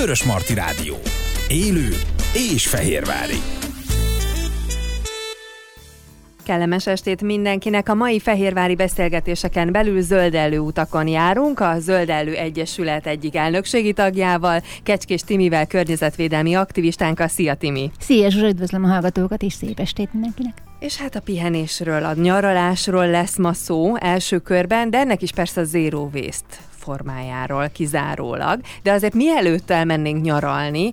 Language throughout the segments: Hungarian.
Vörös Marti Rádió. Élő és fehérvári. Kellemes estét mindenkinek! A mai fehérvári beszélgetéseken belül zöldellő utakon járunk, a Zöldellő Egyesület egyik elnökségi tagjával, Kecskés Timivel, környezetvédelmi aktivistánkkal. Szia Timi! Szia Zsuzsa, üdvözlöm a hallgatókat, és szép estét mindenkinek! És hát a pihenésről, a nyaralásról lesz ma szó első körben, de ennek is persze a zero waste formájáról kizárólag. De azért mielőtt elmennénk nyaralni,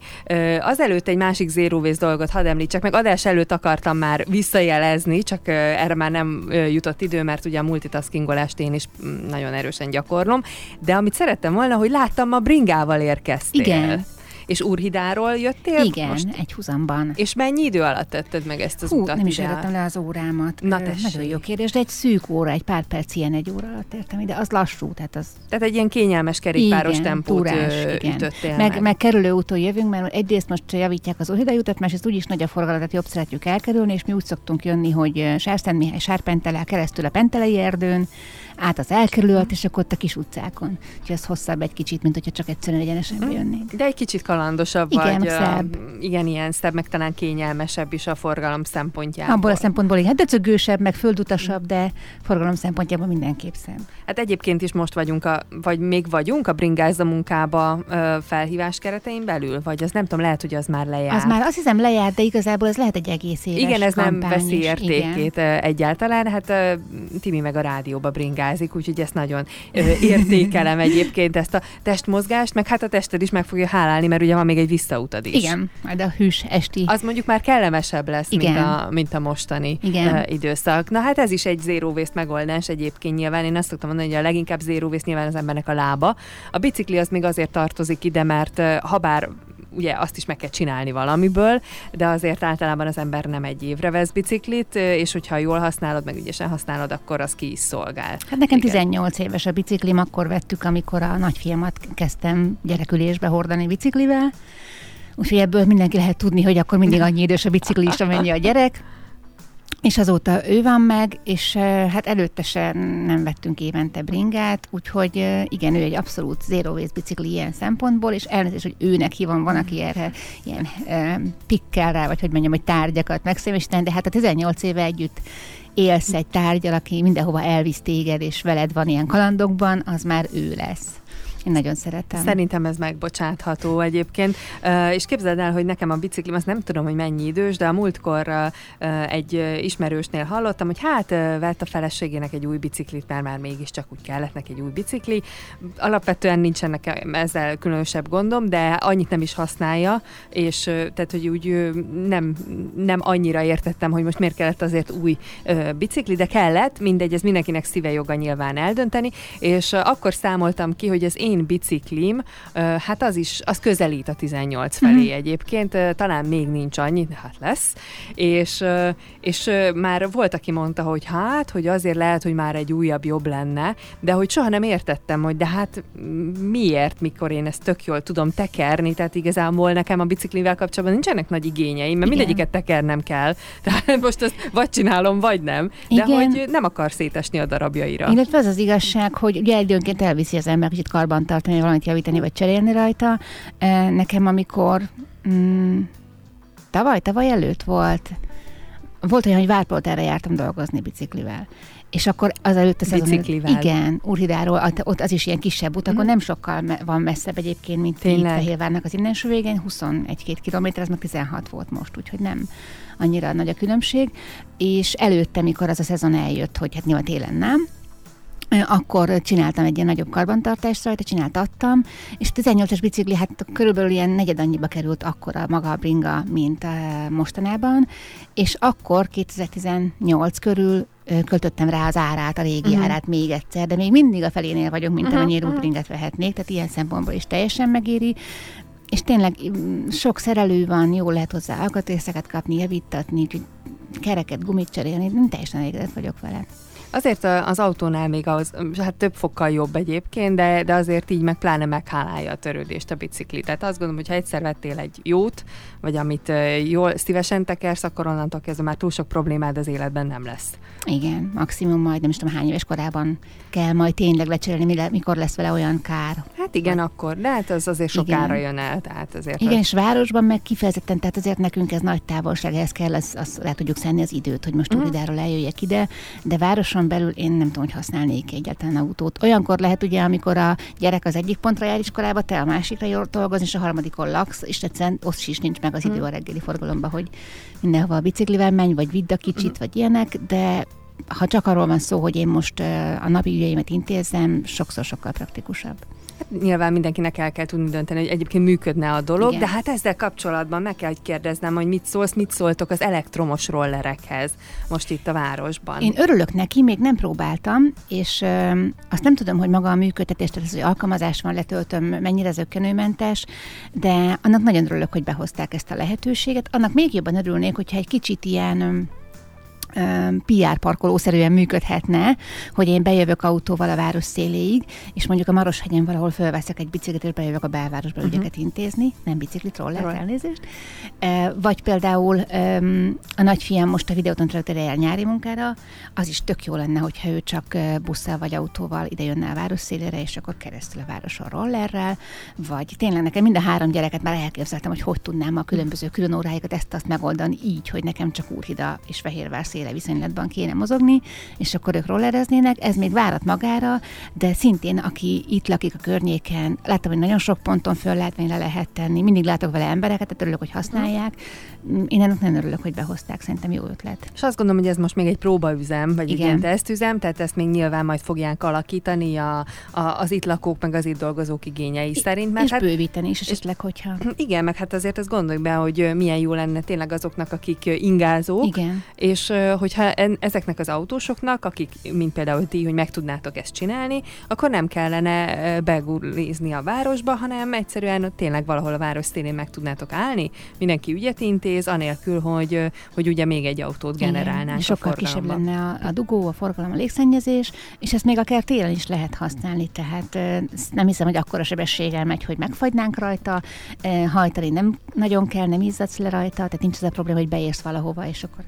azelőtt egy másik zero waste dolgot hadd említsek, meg adás előtt akartam már visszajelezni, csak erre már nem jutott idő, mert ugye a multitaskingolást én is mm, nagyon erősen gyakorlom, de amit szerettem volna, hogy láttam, ma bringával érkeztél. Igen. És Úrhidáról jöttél? Igen, most? egy húzamban. És mennyi idő alatt tetted meg ezt az Hú, utat? nem is értettem le az órámat. Na Ö, Nagyon jó kérdés, de egy szűk óra, egy pár perc ilyen egy óra alatt értem ide. Az lassú, tehát az... Tehát egy ilyen kényelmes kerékpáros igen, tempót túrás, ö, igen. ütöttél Meg, meg. meg kerülő úton jövünk, mert egyrészt most javítják az Úrhidai utat, másrészt úgyis nagy a forgalom, tehát jobb szeretjük elkerülni, és mi úgy szoktunk jönni, hogy Sárszentmihály, Sárpentele, keresztül a Pentelei erdőn, át az elkerülőt, és akkor ott a kis utcákon. Úgyhogy ez hosszabb egy kicsit, mint hogyha csak egyszerűen egyenesen jönnénk. De egy kicsit kalandosabb Igen, vagy. szebb. Igen, ilyen szebb, meg talán kényelmesebb is a forgalom szempontjából. Abból a szempontból, igen, hát döcögősebb, meg földutasabb, de forgalom szempontjából mindenképp szebb. Hát egyébként is most vagyunk, a, vagy még vagyunk a bringázza munkába ö, felhívás keretein belül, vagy az nem tudom, lehet, hogy az már lejárt. Az már azt hiszem lejárt, de igazából ez lehet egy egész éves igen, ez nem veszi értékét ö, egyáltalán. Hát Timi meg a rádióba bringázik, úgyhogy ezt nagyon értékelem egyébként, ezt a testmozgást, meg hát a tested is meg fogja hálálni, mert ugye van még egy visszautad is. Igen. Majd a hűs esti. Az mondjuk már kellemesebb lesz, mint Igen. a, mint a mostani Igen. időszak. Na hát ez is egy zero waste megoldás egyébként nyilván. Én azt szoktam mondani, hogy a leginkább zero waste nyilván az embernek a lába. A bicikli az még azért tartozik ide, mert ha bár ugye azt is meg kell csinálni valamiből, de azért általában az ember nem egy évre vesz biciklit, és hogyha jól használod, meg ügyesen használod, akkor az ki is szolgál. Hát nekem Igen. 18 éves a biciklim, akkor vettük, amikor a nagyfiamat kezdtem gyerekülésbe hordani biciklivel. Úgyhogy ebből mindenki lehet tudni, hogy akkor mindig annyi idős a bicikli is, amennyi a gyerek. És azóta ő van meg, és hát előtte sem nem vettünk évente bringát, úgyhogy igen, ő egy abszolút zero waste bicikli ilyen szempontból, és elnézést, hogy őnek hívom, van, aki erre ilyen pikkel rá, vagy hogy mondjam, hogy tárgyakat megszemésíteni, de hát a 18 éve együtt élsz egy tárgyal, aki mindenhova elvisz téged, és veled van ilyen kalandokban, az már ő lesz. Én nagyon szeretem. Szerintem ez megbocsátható egyébként. És képzeld el, hogy nekem a biciklim, azt nem tudom, hogy mennyi idős, de a múltkor egy ismerősnél hallottam, hogy hát vett a feleségének egy új biciklit, mert már mégiscsak úgy kellett neki egy új bicikli. Alapvetően nincsen nekem ezzel különösebb gondom, de annyit nem is használja, és tehát, hogy úgy nem, nem annyira értettem, hogy most miért kellett azért új bicikli, de kellett, mindegy, ez mindenkinek szíve joga nyilván eldönteni, és akkor számoltam ki, hogy az én biciklim, ö, hát az is, az közelít a 18 felé Mhm. egyébként, talán még nincs annyi, de hát lesz, és, és már volt, aki mondta, hogy hát, hogy azért lehet, hogy már egy újabb jobb lenne, de hogy soha nem értettem, hogy de hát miért, mikor én ezt tök jól tudom tekerni, tehát igazából nekem a biciklivel kapcsolatban nincsenek nagy igényeim, mert Igen. mindegyiket tekernem kell, tehát most azt vagy csinálom, vagy nem, de Igen. hogy nem akar szétesni a darabjaira. Illetve az az igazság, hogy ugye időnként elviszi az ember kicsit karban tartani, valamit javítani, vagy cserélni rajta. Nekem, amikor mm, tavaly, tavaly előtt volt, volt olyan, hogy Várpoltára jártam dolgozni biciklivel. És akkor az előtt a szezon- Biciklivel? Igen, Úrhidáról, ott- az is ilyen kisebb út, akkor Mhm. nem sokkal me- van messzebb egyébként, mint? Fehérvárnak az innenső végén, 21-2 kilométer, ez meg 16 volt most, úgyhogy nem annyira nagy a különbség. És előtte, mikor az a szezon eljött, hogy hát nyilván télen nem, akkor csináltam egy ilyen nagyobb karbantartást rajta, csináltattam, és 18-as bicikli, hát körülbelül ilyen negyed annyiba került akkor a maga a bringa, mint mostanában, és akkor 2018 körül költöttem rá az árát, a régi Mhm. uh-huh. árát még egyszer, de még mindig a felénél vagyok, mint Mhm, amennyire mhm. új bringet vehetnék, tehát ilyen szempontból is teljesen megéri. És tényleg mm, sok szerelő van, jó lehet hozzá alkatrészeket kapni, javítatni, kereket, gumit cserélni, teljesen elégedett vagyok vele. Azért az autónál még az, hát több fokkal jobb egyébként, de, de azért így meg pláne meghálálja a törődést a bicikli. Tehát azt gondolom, hogy ha egyszer vettél egy jót, vagy amit jól szívesen tekersz, akkor onnantól kezdve már túl sok problémád az életben nem lesz. Igen, maximum majd nem is tudom hány éves korában kell majd tényleg lecserélni, mikor lesz vele olyan kár. Hát igen, hát, akkor, de hát az azért sokára jön el. Tehát azért igen, az... és városban meg kifejezetten, tehát azért nekünk ez nagy távolság, ehhez kell, az, az le tudjuk szenni az időt, hogy most mm. Uridáról eljöjjek ide, de városon belül én nem tudom, hogy használnék egyáltalán autót. Olyankor lehet ugye, amikor a gyerek az egyik pontra jár iskolába, te a másikra jól dolgozni, és a harmadikon laksz, és egyszerűen ott is nincs meg az idő mm. a reggeli forgalomba, hogy mindenhova a biciklivel menj, vagy vidd a kicsit, mm. vagy ilyenek, de ha csak arról van szó, hogy én most a napi ügyeimet intézem, sokszor sokkal praktikusabb. Hát nyilván mindenkinek el kell tudni dönteni, hogy egyébként működne a dolog, Igen. de hát ezzel kapcsolatban meg kell, hogy kérdeznem, hogy mit szólsz, mit szóltok az elektromos rollerekhez most itt a városban. Én örülök neki, még nem próbáltam, és ö, azt nem tudom, hogy maga a működtetés, tehát az, hogy alkalmazás van, letöltöm, mennyire zöggenőmentes, de annak nagyon örülök, hogy behozták ezt a lehetőséget. Annak még jobban örülnék, hogyha egy kicsit ilyen PR parkolószerűen működhetne, hogy én bejövök autóval a város széléig, és mondjuk a Maroshegyen valahol fölveszek egy biciklit, és bejövök a belvárosba uh-huh. ügyeket intézni, nem biciklit, roller, elnézést. Vagy például a nagyfiam most a videóton el nyári munkára, az is tök jó lenne, hogyha ő csak busszal vagy autóval ide jönne a város szélére, és akkor keresztül a városon rollerrel, vagy tényleg nekem mind a három gyereket már elképzeltem, hogy hogy tudnám a különböző külön óráikat ezt-azt megoldani így, hogy nekem csak Úrhida és Fehérvár szél féle viszonylatban kéne mozogni, és akkor ők rollereznének, ez még várat magára, de szintén, aki itt lakik a környéken, láttam, hogy nagyon sok ponton föl lehet, le lehet tenni, mindig látok vele embereket, tehát örülök, hogy használják. Én ennek nem örülök, hogy behozták, szerintem jó ötlet. És azt gondolom, hogy ez most még egy próbaüzem, vagy Igen. igen tesztüzem, tehát ezt még nyilván majd fogják alakítani a, a, az itt lakók, meg az itt dolgozók igényei I- szerint. Mert és hát, bővíteni is esetleg, hogyha... Igen, meg hát azért azt gondoljuk be, hogy milyen jó lenne tényleg azoknak, akik ingázók, Igen. és hogyha ezeknek az autósoknak, akik, mint például ti, hogy meg tudnátok ezt csinálni, akkor nem kellene begulizni a városba, hanem egyszerűen tényleg valahol a város szélén meg tudnátok állni, mindenki ügyet intéz, anélkül, hogy, hogy ugye még egy autót generálnánk Sokkal kisebb lenne a, a dugó, a forgalom, a légszennyezés, és ezt még akár télen is lehet használni, tehát nem hiszem, hogy akkora sebességgel megy, hogy megfagynánk rajta, hajtani nem nagyon kell, nem izzadsz le rajta, tehát nincs az a probléma, hogy beérsz valahova, és akkor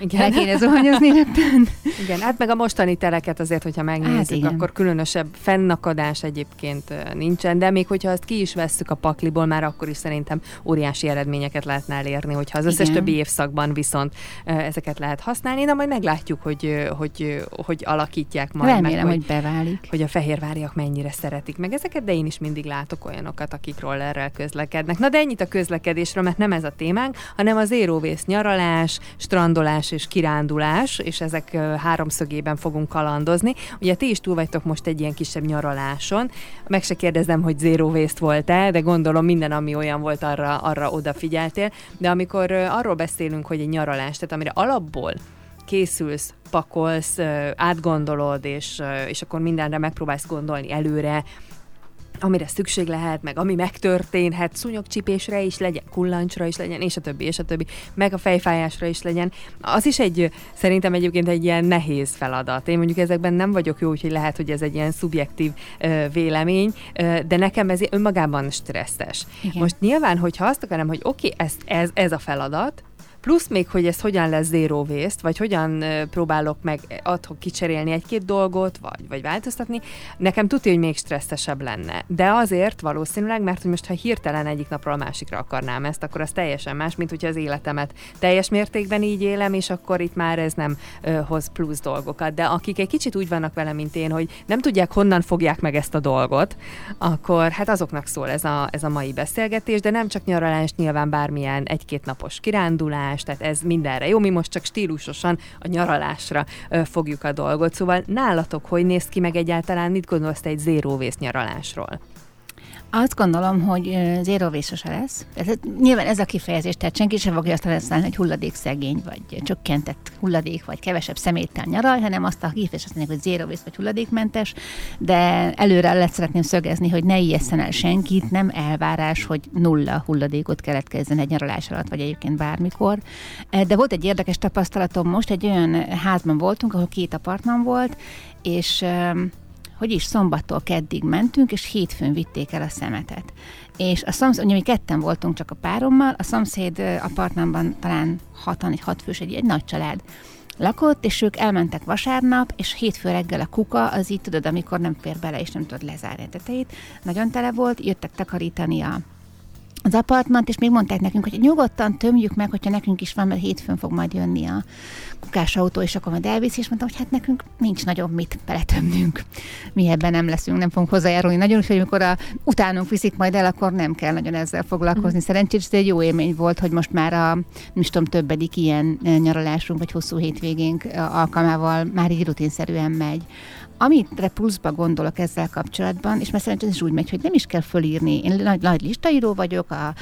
igen. El kéne zuhanyozni rögtön. Igen, hát meg a mostani teleket azért, hogyha megnézzük, hát akkor különösebb fennakadás egyébként nincsen, de még hogyha azt ki is vesszük a pakliból, már akkor is szerintem óriási eredményeket lehetne elérni, hogyha az összes Igen. többi évszakban viszont ezeket lehet használni, de majd meglátjuk, hogy, hogy, hogy alakítják majd Remélem, meg, hogy, hogy beválik. Hogy a fehérváriak mennyire szeretik meg ezeket, de én is mindig látok olyanokat, akik rollerrel közlekednek. Na de ennyit a közlekedésről, mert nem ez a témánk, hanem az zero nyaralás, strandolás és kirándulás, és ezek háromszögében fogunk kalandozni. Ugye ti is túl vagytok most egy ilyen kisebb nyaraláson. Meg se kérdezem, hogy zero waste volt-e, de gondolom minden, ami olyan volt, arra, arra odafigyeltél. De amikor arról beszélünk, hogy egy nyaralás, tehát amire alapból készülsz, pakolsz, átgondolod, és, és akkor mindenre megpróbálsz gondolni előre, amire szükség lehet, meg ami megtörténhet, szúnyogcsipésre is legyen, kullancsra is legyen, és a többi, és a többi, meg a fejfájásra is legyen. Az is egy, szerintem egyébként egy ilyen nehéz feladat. Én mondjuk ezekben nem vagyok jó, úgyhogy lehet, hogy ez egy ilyen szubjektív ö, vélemény, ö, de nekem ez önmagában stresszes. Igen. Most nyilván, hogyha azt akarom, hogy oké, okay, ez, ez, ez a feladat, Plusz még, hogy ez hogyan lesz zero waste, vagy hogyan próbálok meg adhok kicserélni egy-két dolgot, vagy, vagy változtatni, nekem tudja, hogy még stresszesebb lenne. De azért valószínűleg, mert hogy most ha hirtelen egyik napról a másikra akarnám ezt, akkor az teljesen más, mint hogyha az életemet teljes mértékben így élem, és akkor itt már ez nem ö, hoz plusz dolgokat. De akik egy kicsit úgy vannak vele, mint én, hogy nem tudják, honnan fogják meg ezt a dolgot, akkor hát azoknak szól ez a, ez a mai beszélgetés, de nem csak nyaralás, nyilván bármilyen egy-két napos kirándulás, nyaralás, tehát ez mindenre jó. Mi most csak stílusosan a nyaralásra ö, fogjuk a dolgot. Szóval nálatok hogy néz ki meg egyáltalán, mit gondolsz te egy waste nyaralásról? Azt gondolom, hogy zero waste lesz. Ez, nyilván ez a kifejezés, tehát senki sem fogja azt használni, hogy hulladék szegény, vagy csökkentett hulladék, vagy kevesebb szeméttel nyaral, hanem azt a kifejezést mondják, hogy waste, vagy hulladékmentes, de előre lehet szeretném szögezni, hogy ne ijesszen el senkit, nem elvárás, hogy nulla hulladékot keletkezzen egy nyaralás alatt, vagy egyébként bármikor. De volt egy érdekes tapasztalatom most, egy olyan házban voltunk, ahol két apartman volt, és hogy is szombattól keddig mentünk, és hétfőn vitték el a szemetet. És a szomszéd, ugye mi ketten voltunk csak a párommal, a szomszéd apartmanban talán hatan, egy hatfős, egy, egy nagy család lakott, és ők elmentek vasárnap, és hétfő reggel a kuka, az így tudod, amikor nem fér bele, és nem tudod lezárni a tetejét, nagyon tele volt, jöttek takarítani a az apartmant, és még mondták nekünk, hogy nyugodtan tömjük meg, hogyha nekünk is van, mert hétfőn fog majd jönni a kukás autó, és akkor majd elviszi, és mondtam, hogy hát nekünk nincs nagyobb mit beletömnünk. Mi ebben nem leszünk, nem fogunk hozzájárulni nagyon, úgyhogy amikor a, utánunk viszik majd el, akkor nem kell nagyon ezzel foglalkozni. Mm. Szerencsés, ez egy jó élmény volt, hogy most már a, nem is tudom, többedik ilyen nyaralásunk, vagy hosszú hétvégénk alkalmával már így rutinszerűen megy. Amit pluszba gondolok ezzel kapcsolatban, és mert ez is úgy megy, hogy nem is kell fölírni. Én nagy, nagy listaíró vagyok, a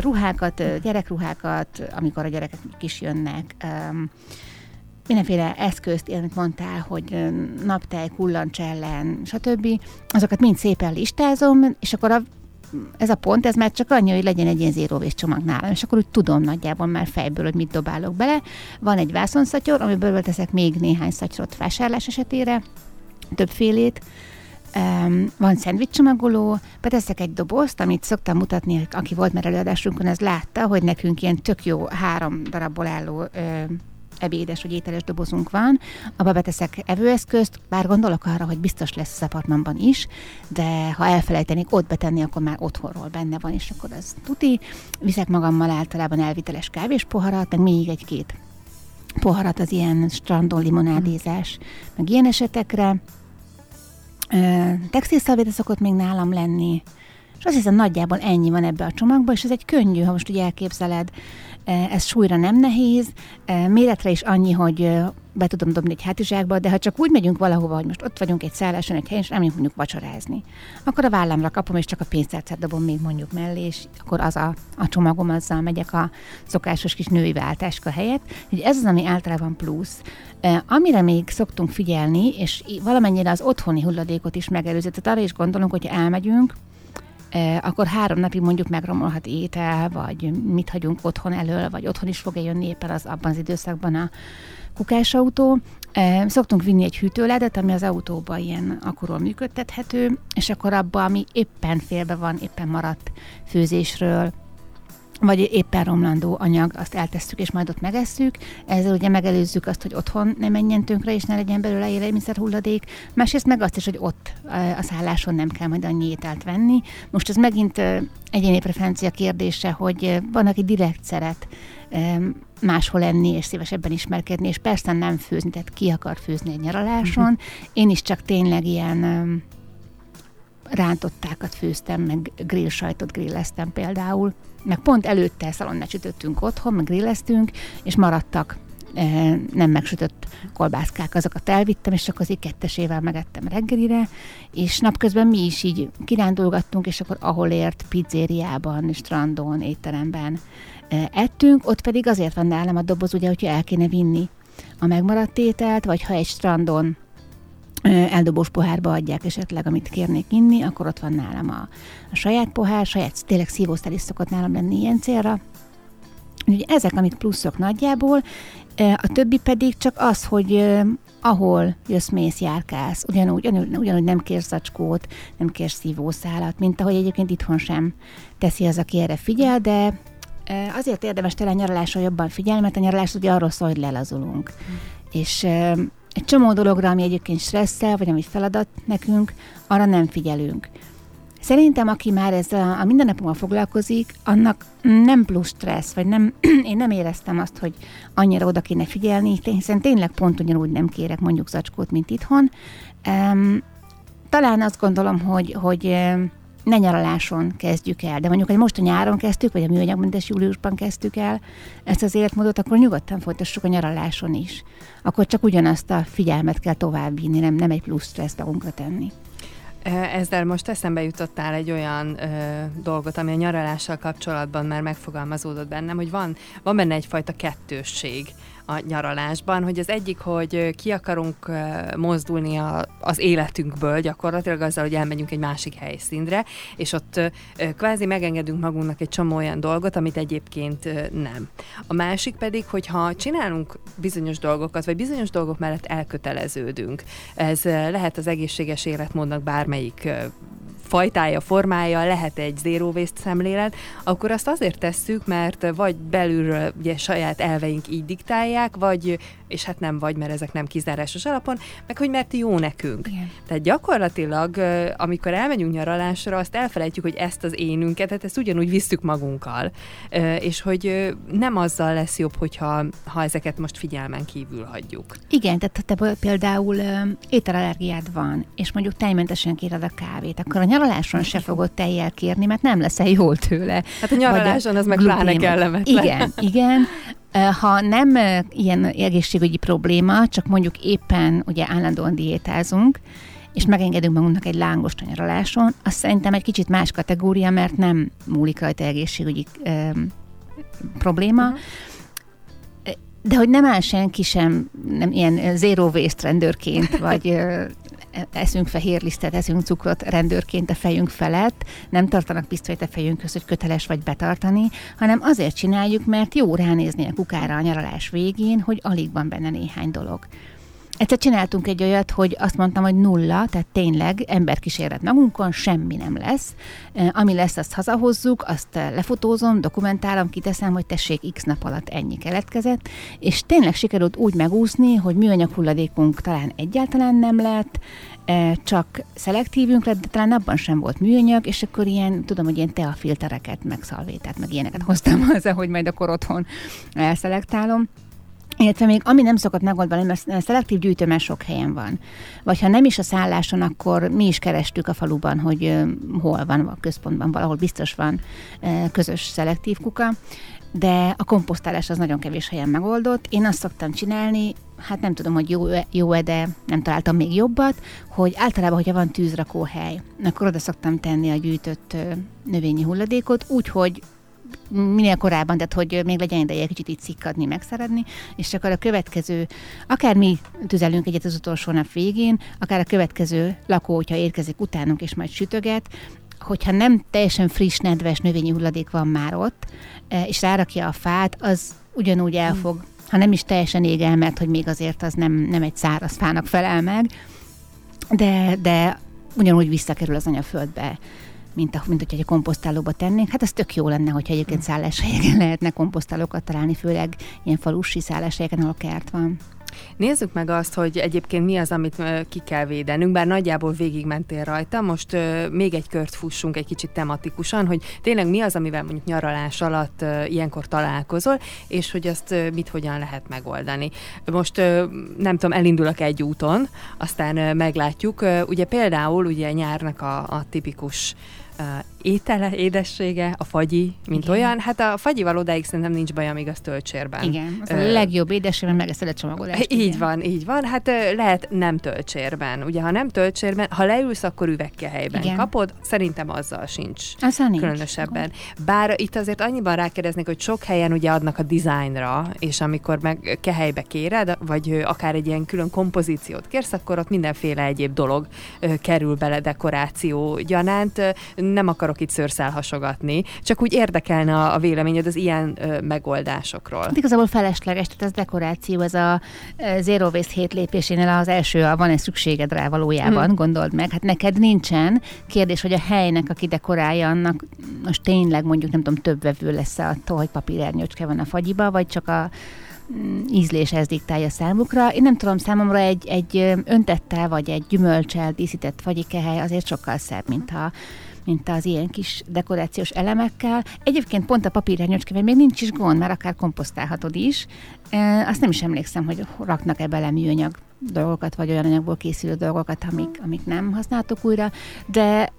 ruhákat, gyerekruhákat, amikor a gyerekek is jönnek, mindenféle eszközt, amit mondtál, hogy naptej, kullancs ellen, stb. Azokat mind szépen listázom, és akkor a ez a pont, ez már csak annyi, hogy legyen egy ilyen zero csomag nálam, és akkor úgy tudom nagyjából már fejből, hogy mit dobálok bele. Van egy vászonszatyor, amiből teszek még néhány szatyrot vásárlás esetére, többfélét, Um, van szendvicscsomagoló, beteszek egy dobozt, amit szoktam mutatni, aki volt már előadásunkon, az látta, hogy nekünk ilyen tök jó három darabból álló ö, ebédes vagy ételes dobozunk van, abba beteszek evőeszközt, bár gondolok arra, hogy biztos lesz az apartmanban is, de ha elfelejtenék ott betenni, akkor már otthonról benne van, és akkor az tuti. Viszek magammal általában elviteles kávés poharat, meg még egy-két poharat az ilyen strandon limonádézás, meg ilyen esetekre. Textilszalvéta szokott még nálam lenni, és azt hiszem nagyjából ennyi van ebbe a csomagba, és ez egy könnyű, ha most ugye elképzeled, ez súlyra nem nehéz, méretre is annyi, hogy be tudom dobni egy hátizsákba, de ha csak úgy megyünk valahova, hogy most ott vagyunk egy szálláson, egy helyen, és nem mondjuk vacsorázni, akkor a vállamra kapom, és csak a pénztárcát dobom még mondjuk mellé, és akkor az a, a csomagom, azzal megyek a szokásos kis női váltáska helyett. Úgyhogy ez az, ami általában plusz. Amire még szoktunk figyelni, és valamennyire az otthoni hulladékot is megelőző, tehát arra is gondolunk, hogy elmegyünk, akkor három napig mondjuk megromolhat étel, vagy mit hagyunk otthon elől, vagy otthon is fog-e jönni éppen az abban az időszakban a kukásautó. Szoktunk vinni egy hűtőledet, ami az autóba ilyen akkorról működtethető, és akkor abba, ami éppen félbe van, éppen maradt főzésről, vagy éppen romlandó anyag, azt eltesszük, és majd ott megesszük. Ezzel ugye megelőzzük azt, hogy otthon ne menjen tönkre, és ne legyen belőle élelmiszer hulladék. Másrészt meg azt is, hogy ott a szálláson nem kell majd annyi ételt venni. Most ez megint egyéni preferencia kérdése, hogy van, aki direkt szeret máshol lenni, és szívesebben ismerkedni, és persze nem főzni, tehát ki akar főzni egy nyaraláson. Uh-huh. Én is csak tényleg ilyen rántottákat főztem, meg grill sajtot grilleztem például, meg pont előtte szalonnát sütöttünk otthon, meg grilleztünk, és maradtak e, nem megsütött kolbászkák, azokat elvittem, és akkor az kettesével megettem reggelire, és napközben mi is így kirándulgattunk, és akkor ahol ért, pizzériában, strandon, étteremben e, ettünk, ott pedig azért van nálam a doboz, ugye, hogyha el kéne vinni a megmaradt ételt, vagy ha egy strandon eldobós pohárba adják esetleg, amit kérnék inni, akkor ott van nálam a, a saját pohár, saját tényleg szívósztál is szokott nálam lenni ilyen célra. Úgyhogy ezek, amit pluszok nagyjából, a többi pedig csak az, hogy ahol jössz, mész, járkálsz, ugyanúgy, ugyanúgy nem kérsz zacskót, nem kérsz szívószálat, mint ahogy egyébként itthon sem teszi az, aki erre figyel, de azért érdemes tele nyaralásra jobban figyelni, mert a nyaralás ugye arról szól, hogy lelazulunk. Mm. És egy csomó dologra, ami egyébként stresszel, vagy ami feladat nekünk, arra nem figyelünk. Szerintem, aki már ezzel a mindennapokban foglalkozik, annak nem plusz stressz, vagy nem, én nem éreztem azt, hogy annyira oda kéne figyelni, hiszen tényleg pont ugyanúgy nem kérek mondjuk zacskót, mint itthon. Um, talán azt gondolom, hogy, hogy ne nyaraláson kezdjük el, de mondjuk, hogy most a nyáron kezdtük, vagy a műanyagmentes júliusban kezdtük el ezt az életmódot, akkor nyugodtan folytassuk a nyaraláson is. Akkor csak ugyanazt a figyelmet kell továbbvinni, nem, nem egy plusz stressz magunkra tenni. Ezzel most eszembe jutottál egy olyan ö, dolgot, ami a nyaralással kapcsolatban már megfogalmazódott bennem, hogy van, van benne egyfajta kettősség a nyaralásban, hogy az egyik, hogy ki akarunk mozdulni a, az életünkből gyakorlatilag azzal, hogy elmegyünk egy másik helyszínre, és ott kvázi megengedünk magunknak egy csomó olyan dolgot, amit egyébként nem. A másik pedig, hogyha csinálunk bizonyos dolgokat, vagy bizonyos dolgok mellett elköteleződünk, ez lehet az egészséges életmódnak bármelyik fajtája, formája, lehet egy zero waste szemlélet, akkor azt azért tesszük, mert vagy belülről ugye saját elveink így diktálják, vagy, és hát nem vagy, mert ezek nem kizárásos alapon, meg hogy mert jó nekünk. Igen. Tehát gyakorlatilag, amikor elmegyünk nyaralásra, azt elfelejtjük, hogy ezt az énünket, tehát ezt ugyanúgy visszük magunkkal, és hogy nem azzal lesz jobb, hogyha ha ezeket most figyelmen kívül hagyjuk. Igen, tehát ha te például ételallergiád van, és mondjuk tejmentesen kéred a kávét, akkor a nyaraláson se fogod tejjel kérni, mert nem leszel jól tőle. Hát a nyaraláson az meg pláne kellemetlen. Igen, igen. Ha nem ilyen egészségügyi probléma, csak mondjuk éppen ugye állandóan diétázunk, és megengedünk magunknak egy lángos nyaraláson, az szerintem egy kicsit más kategória, mert nem múlik rajta egészségügyi ö, probléma, uh-huh de hogy nem áll senki sem nem ilyen zero waste rendőrként, vagy eszünk fehér lisztet, eszünk cukrot rendőrként a fejünk felett, nem tartanak pisztolyt a fejünkhöz, hogy köteles vagy betartani, hanem azért csináljuk, mert jó ránézni a kukára a nyaralás végén, hogy alig van benne néhány dolog. Egyszer csináltunk egy olyat, hogy azt mondtam, hogy nulla, tehát tényleg emberkísérlet magunkon, semmi nem lesz. Ami lesz, azt hazahozzuk, azt lefotózom, dokumentálom, kiteszem, hogy tessék, x nap alatt ennyi keletkezett, és tényleg sikerült úgy megúszni, hogy műanyag hulladékunk talán egyáltalán nem lett, csak szelektívünk lett, de talán abban sem volt műanyag, és akkor ilyen, tudom, hogy ilyen teafiltereket, meg szalvétát, meg ilyeneket hoztam hozzá, hogy majd akkor otthon elszelektálom. Illetve még ami nem szokott megoldani, mert szelektív gyűjtő már sok helyen van. Vagy ha nem is a szálláson, akkor mi is kerestük a faluban, hogy hol van a központban, valahol biztos van közös szelektív kuka, de a komposztálás az nagyon kevés helyen megoldott. Én azt szoktam csinálni, hát nem tudom, hogy jó-e, jó de nem találtam még jobbat, hogy általában, hogyha van tűzrakóhely, akkor oda szoktam tenni a gyűjtött növényi hulladékot, úgyhogy minél korábban, tehát hogy még legyen ideje kicsit így szikkadni, megszeredni, és akkor a következő, akár mi tüzelünk egyet az utolsó nap végén, akár a következő lakó, hogyha érkezik utánunk és majd sütöget, hogyha nem teljesen friss, nedves növényi hulladék van már ott, e, és rárakja a fát, az ugyanúgy el fog, ha nem is teljesen ég el, mert hogy még azért az nem, nem egy száraz fának felel meg, de, de ugyanúgy visszakerül az anyaföldbe mint, a, mint hogyha egy komposztálóba tennénk. Hát ez tök jó lenne, hogyha egyébként szálláshelyeken lehetne komposztálókat találni, főleg ilyen falusi szálláshelyeken, ahol kert van. Nézzük meg azt, hogy egyébként mi az, amit ki kell védenünk, bár nagyjából végigmentél rajta, most még egy kört fussunk egy kicsit tematikusan, hogy tényleg mi az, amivel mondjuk nyaralás alatt ilyenkor találkozol, és hogy azt mit hogyan lehet megoldani. Most nem tudom, elindulok egy úton, aztán meglátjuk. Ugye például ugye nyárnak a, a tipikus uh, étele, édessége, a fagyi, mint Igen. olyan. Hát a fagyival odáig szerintem nincs baj, amíg az töltsérben. Igen, az ö, a legjobb édességben meg ezt a lecsomagolást. Így igen. van, így van. Hát lehet nem töltsérben. Ugye, ha nem töltsérben, ha leülsz, akkor üvegkehelyben igen. kapod, szerintem azzal sincs azzal nincs. különösebben. Bár itt azért annyiban rákérdeznék, hogy sok helyen ugye adnak a dizájnra, és amikor meg kehelybe kéred, vagy akár egy ilyen külön kompozíciót kérsz, akkor ott mindenféle egyéb dolog kerül bele dekoráció gyanánt. Nem akar akarok itt szőrszál hasogatni, csak úgy érdekelne a, a véleményed az ilyen ö, megoldásokról. Hát igazából felesleges, tehát ez dekoráció, ez a Zero Waste hét lépésénél az első, a van-e szükséged rá valójában, hmm. gondold meg. Hát neked nincsen. Kérdés, hogy a helynek, aki dekorálja, annak most tényleg mondjuk nem tudom, több vevő lesz attól, hogy papírernyőcske van a fagyiba, vagy csak a mm, ízlés ez diktálja számukra. Én nem tudom, számomra egy, egy öntettel vagy egy gyümölcsel díszített fagyikehely azért sokkal szebb, mint ha mint az ilyen kis dekorációs elemekkel. Egyébként pont a papírhernyőcskével még nincs is gond, mert akár komposztálhatod is. E, azt nem is emlékszem, hogy raknak-e bele műanyag dolgokat, vagy olyan anyagból készülő dolgokat, amik, amik nem használhatók újra, de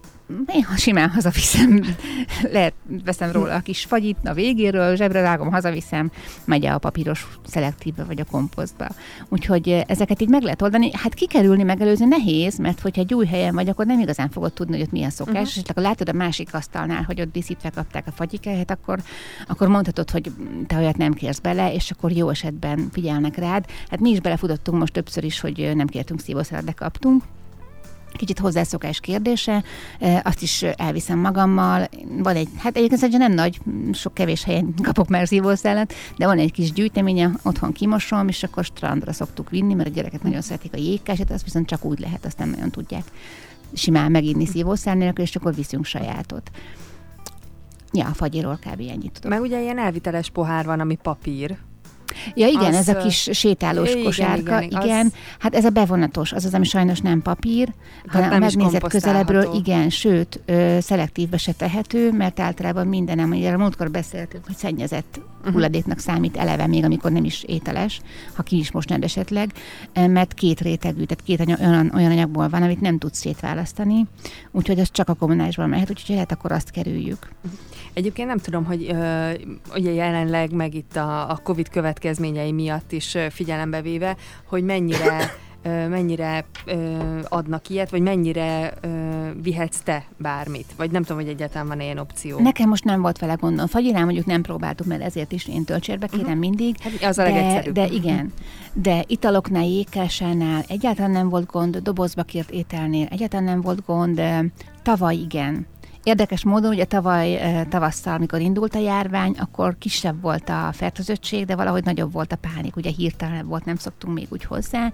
én ha simán hazaviszem, lehet, veszem róla a kis fagyit a végéről, zsebre rágom, hazaviszem, megy a papíros szelektívbe vagy a komposztba. Úgyhogy ezeket így meg lehet oldani. Hát kikerülni, megelőzni nehéz, mert hogyha egy új helyen vagy, akkor nem igazán fogod tudni, hogy ott milyen szokás, uh-huh. és akkor látod a másik asztalnál, hogy ott díszítve kapták a fagyikáját, akkor, akkor mondhatod, hogy te olyat nem kérsz bele, és akkor jó esetben figyelnek rád. Hát mi is belefutottunk most többször is, hogy nem kértünk szívószálat, de kaptunk kicsit hozzászokás kérdése, azt is elviszem magammal. Van egy, hát egyébként szerintem nem nagy, sok kevés helyen kapok már szívószálat, de van egy kis gyűjteménye, otthon kimosom, és akkor strandra szoktuk vinni, mert a gyerekek nagyon szeretik a jégkását, azt viszont csak úgy lehet, azt nem nagyon tudják simán meginni szívószál nélkül, és akkor viszünk sajátot. Ja, a fagyiról kb. ennyit tudok. Meg ugye ilyen elviteles pohár van, ami papír, Ja igen, az, ez a kis sétálós igen, kosárka, igen. igen. Az... Hát ez a bevonatos, az az, ami sajnos nem papír, hát hanem nem megnézett közelebbről, igen, sőt, ö, szelektívbe se tehető, mert általában mindenem, ugye a múltkor beszéltünk, hogy szennyezett uh-huh. hulladéknak számít eleve, még amikor nem is ételes, ha ki is most esetleg, mert két rétegű, tehát két olyan, olyan anyagból van, amit nem tudsz szétválasztani, úgyhogy az csak a kommunálisban mehet, úgyhogy lehet akkor azt kerüljük. Egyébként nem tudom, hogy ö, ugye jelenleg meg itt a, a COVID következményei miatt is figyelembe véve, hogy mennyire mennyire adnak ilyet, vagy mennyire vihetsz te bármit? Vagy nem tudom, hogy egyáltalán van ilyen opció. Nekem most nem volt vele gondom. Fagyinál mondjuk nem próbáltuk, mert ezért is én töltsérbe kérem uh-huh. mindig. Hát az a legegyszerűbb. De igen. De italoknál, jégkásánál egyáltalán nem volt gond, dobozba kért ételnél egyáltalán nem volt gond, tavaly igen. Érdekes módon, ugye tavaly tavasszal, amikor indult a járvány, akkor kisebb volt a fertőzöttség, de valahogy nagyobb volt a pánik, ugye hirtelen volt, nem szoktunk még úgy hozzá.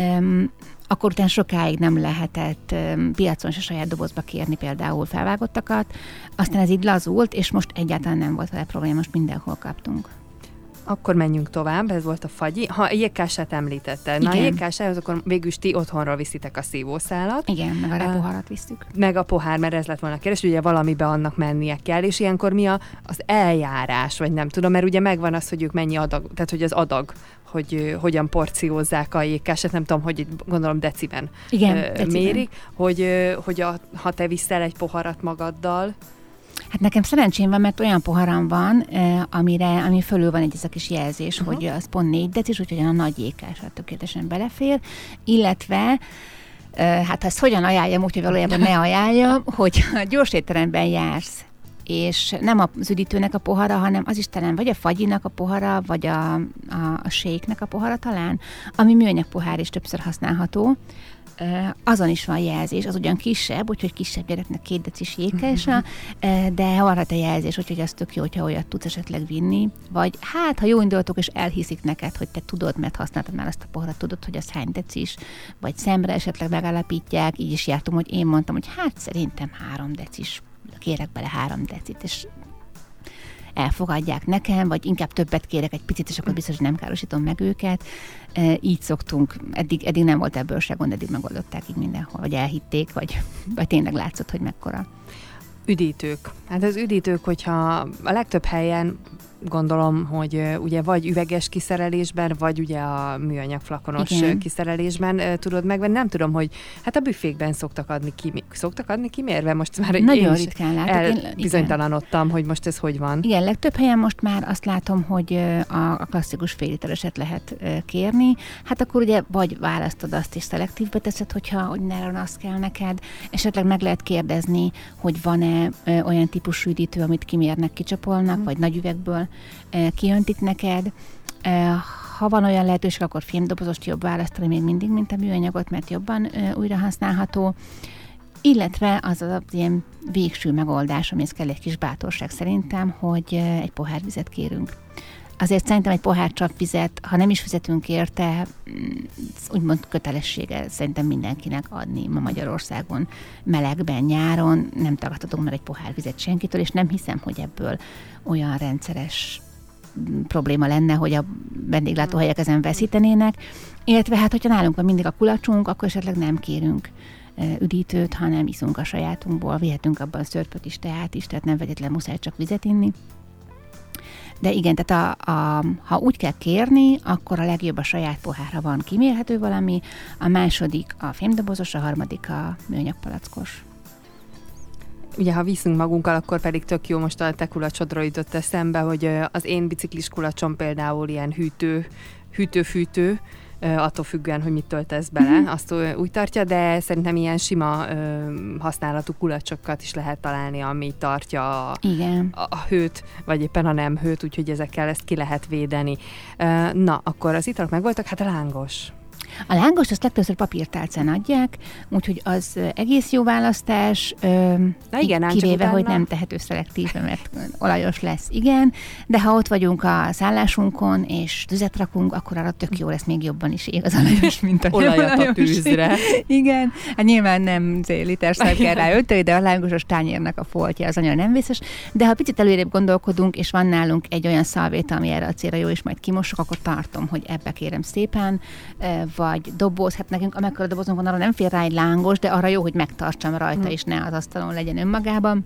Um, akkor utána sokáig nem lehetett um, piacon se saját dobozba kérni például felvágottakat. Aztán ez így lazult, és most egyáltalán nem volt vele probléma, most mindenhol kaptunk. Akkor menjünk tovább, ez volt a fagyi. Ha a jégkását említette, na a jégkásához akkor végül is ti otthonról viszitek a szívószálat. Igen, meg a uh, poharat visszük. Meg a pohár, mert ez lett volna a kérdés, ugye valamibe annak mennie kell, és ilyenkor mi a, az eljárás, vagy nem tudom, mert ugye megvan az, hogy ők mennyi adag, tehát hogy az adag hogy hogyan porciózzák a jégkását, nem tudom, hogy gondolom deciben Igen, deciben. mérik, hogy, hogy a, ha te viszel egy poharat magaddal, Hát nekem szerencsém van, mert olyan poharam van, amire, ami fölül van egy ez a kis jelzés, uh-huh. hogy az pont négy decis, úgyhogy a nagy jékás tökéletesen belefér, illetve hát ezt hogyan ajánljam, úgyhogy valójában ne ajánljam, hogy a gyors étteremben jársz, és nem az üdítőnek a pohara, hanem az is talán vagy a fagyinak a pohara, vagy a, a, a séknek a pohara talán, ami műanyag pohár is többször használható, azon is van jelzés, az ugyan kisebb, úgyhogy kisebb gyereknek két decis jékesa, de arra te jelzés, úgyhogy az tök jó, hogyha olyat tudsz esetleg vinni, vagy hát, ha jó indulatok, és elhiszik neked, hogy te tudod, mert használtad már azt a poharat, tudod, hogy az hány decis, vagy szemre esetleg megállapítják, így is jártam, hogy én mondtam, hogy hát szerintem három decis, kérek bele három decit, és elfogadják nekem, vagy inkább többet kérek egy picit, és akkor biztos, hogy nem károsítom meg őket. E, így szoktunk, eddig, eddig nem volt ebből se gond, eddig megoldották így mindenhol, vagy elhitték, vagy, vagy tényleg látszott, hogy mekkora. Üdítők. Hát az üdítők, hogyha a legtöbb helyen gondolom, hogy ugye vagy üveges kiszerelésben, vagy ugye a műanyag flakonos Igen. kiszerelésben tudod megvenni. Nem tudom, hogy hát a büfékben szoktak adni ki, szoktak adni kimérve, most már Nagyon én ritkán látok. bizonytalanodtam, hogy most ez hogy van. Igen, legtöbb helyen most már azt látom, hogy a, klasszikus félitereset lehet kérni. Hát akkor ugye vagy választod azt és szelektívbe teszed, hogyha hogy ne az kell neked, esetleg meg lehet kérdezni, hogy van-e olyan típusú üdítő, amit kimérnek, kicsapolnak, mm. vagy nagy üvegből kijöntik neked. Ha van olyan lehetőség, akkor filmdobozost jobb választani még mindig, mint a műanyagot, mert jobban újra használható. Illetve az az ilyen végső megoldás, amihez kell egy kis bátorság szerintem, hogy egy pohár vizet kérünk. Azért szerintem egy pohár csapvizet, ha nem is fizetünk érte, mm, úgymond kötelessége szerintem mindenkinek adni ma Magyarországon, melegben, nyáron, nem tagadhatunk már egy pohár vizet senkitől, és nem hiszem, hogy ebből olyan rendszeres mm, probléma lenne, hogy a vendéglátóhelyek ezen veszítenének, illetve hát, hogyha nálunk van mindig a kulacsunk, akkor esetleg nem kérünk üdítőt, hanem iszunk a sajátunkból, vihetünk abban szörpöt is, teát is, tehát nem vegyetlen muszáj csak vizet inni. De igen, tehát a, a, ha úgy kell kérni, akkor a legjobb a saját pohára van kimérhető valami, a második a fémdobozos, a harmadik a műanyagpalackos. Ugye, ha viszünk magunkkal, akkor pedig tök jó, most a te kulacsodra jutott eszembe, hogy az én biciklis kulacsom például ilyen hűtő, hűtő-fűtő, attól függően, hogy mit töltesz bele, mm-hmm. azt úgy tartja, de szerintem ilyen sima használatú kulacsokat is lehet találni, ami tartja a, Igen. a hőt, vagy éppen a nem hőt, úgyhogy ezekkel ezt ki lehet védeni. Na, akkor az italok megvoltak, hát a lángos. A lángos azt legtöbbször papírtálcán adják, úgyhogy az egész jó választás, Na igen, kivéve, hogy nem tehető szelektív, mert olajos lesz, igen, de ha ott vagyunk a szállásunkon, és tüzet rakunk, akkor arra tök jó lesz, még jobban is ég az olajos, mint a Olajat a tűzre. Igen, hát nyilván nem liter kell rá önteni, de a lángosos tányérnak a foltja az annyira nem vészes, de ha picit előrébb gondolkodunk, és van nálunk egy olyan szalvét, ami erre a célra jó, és majd kimosok, akkor tartom, hogy ebbe kérem szépen, vagy doboz, hát nekünk amekkora dobozunk van, arra nem fér rá egy lángos, de arra jó, hogy megtartsam rajta, hmm. és ne az asztalon legyen önmagában.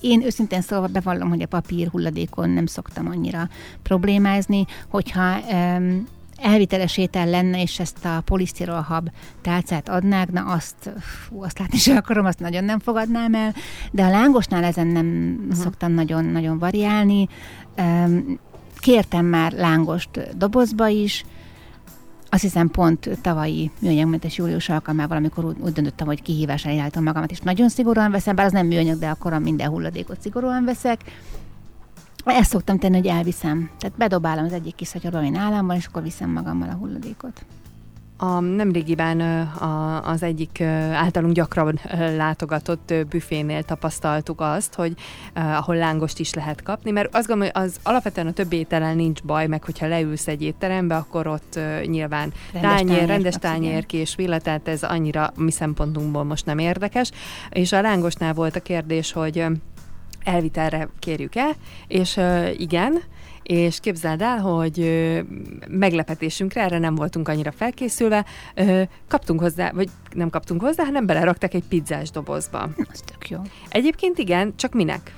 Én őszintén szólva bevallom, hogy a papír hulladékon nem szoktam annyira problémázni, hogyha elviteles étel lenne, és ezt a polisztirolhab tálcát adnák, na azt, fú, azt látni sem akarom, azt nagyon nem fogadnám el, de a lángosnál ezen nem uh-huh. szoktam nagyon-nagyon variálni. Kértem már lángost dobozba is, azt hiszem pont tavalyi műanyagmentes július alkalmával, amikor úgy, döntöttem, hogy kihívásra irányítom magamat, és nagyon szigorúan veszem, bár az nem műanyag, de akkor minden hulladékot szigorúan veszek. Ezt szoktam tenni, hogy elviszem. Tehát bedobálom az egyik kis szatyorba, ami nálam és akkor viszem magammal a hulladékot. A nemrégiben a, az egyik általunk gyakran látogatott büfénél tapasztaltuk azt, hogy ahol lángost is lehet kapni, mert azt gondolom, hogy az alapvetően a több ételen nincs baj, meg hogyha leülsz egy étterembe, akkor ott nyilván rendes tányér, tányér rendes tányér, kés, villa, tehát ez annyira mi szempontunkból most nem érdekes. És a lángosnál volt a kérdés, hogy elvitelre kérjük-e, és igen, és képzeld el, hogy meglepetésünkre, erre nem voltunk annyira felkészülve, kaptunk hozzá, vagy nem kaptunk hozzá, hanem beleraktak egy pizzás dobozba. Ez tök jó. Egyébként igen, csak minek?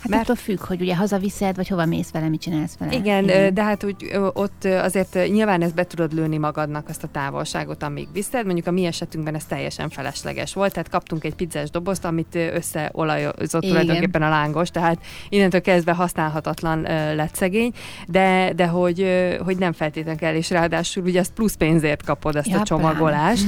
Hát mert... attól függ, hogy ugye hazaviszed, vagy hova mész vele, mit csinálsz vele. Igen, Igen. de hát úgy ott azért nyilván ezt be tudod lőni magadnak, azt a távolságot, amíg viszed. Mondjuk a mi esetünkben ez teljesen felesleges volt, tehát kaptunk egy pizzás dobozt, amit összeolajozott Igen. tulajdonképpen a lángos, tehát innentől kezdve használhatatlan lett szegény, de, de hogy, hogy nem feltétlenül kell, és ráadásul ugye azt plusz pénzért kapod ezt ja, a csomagolást.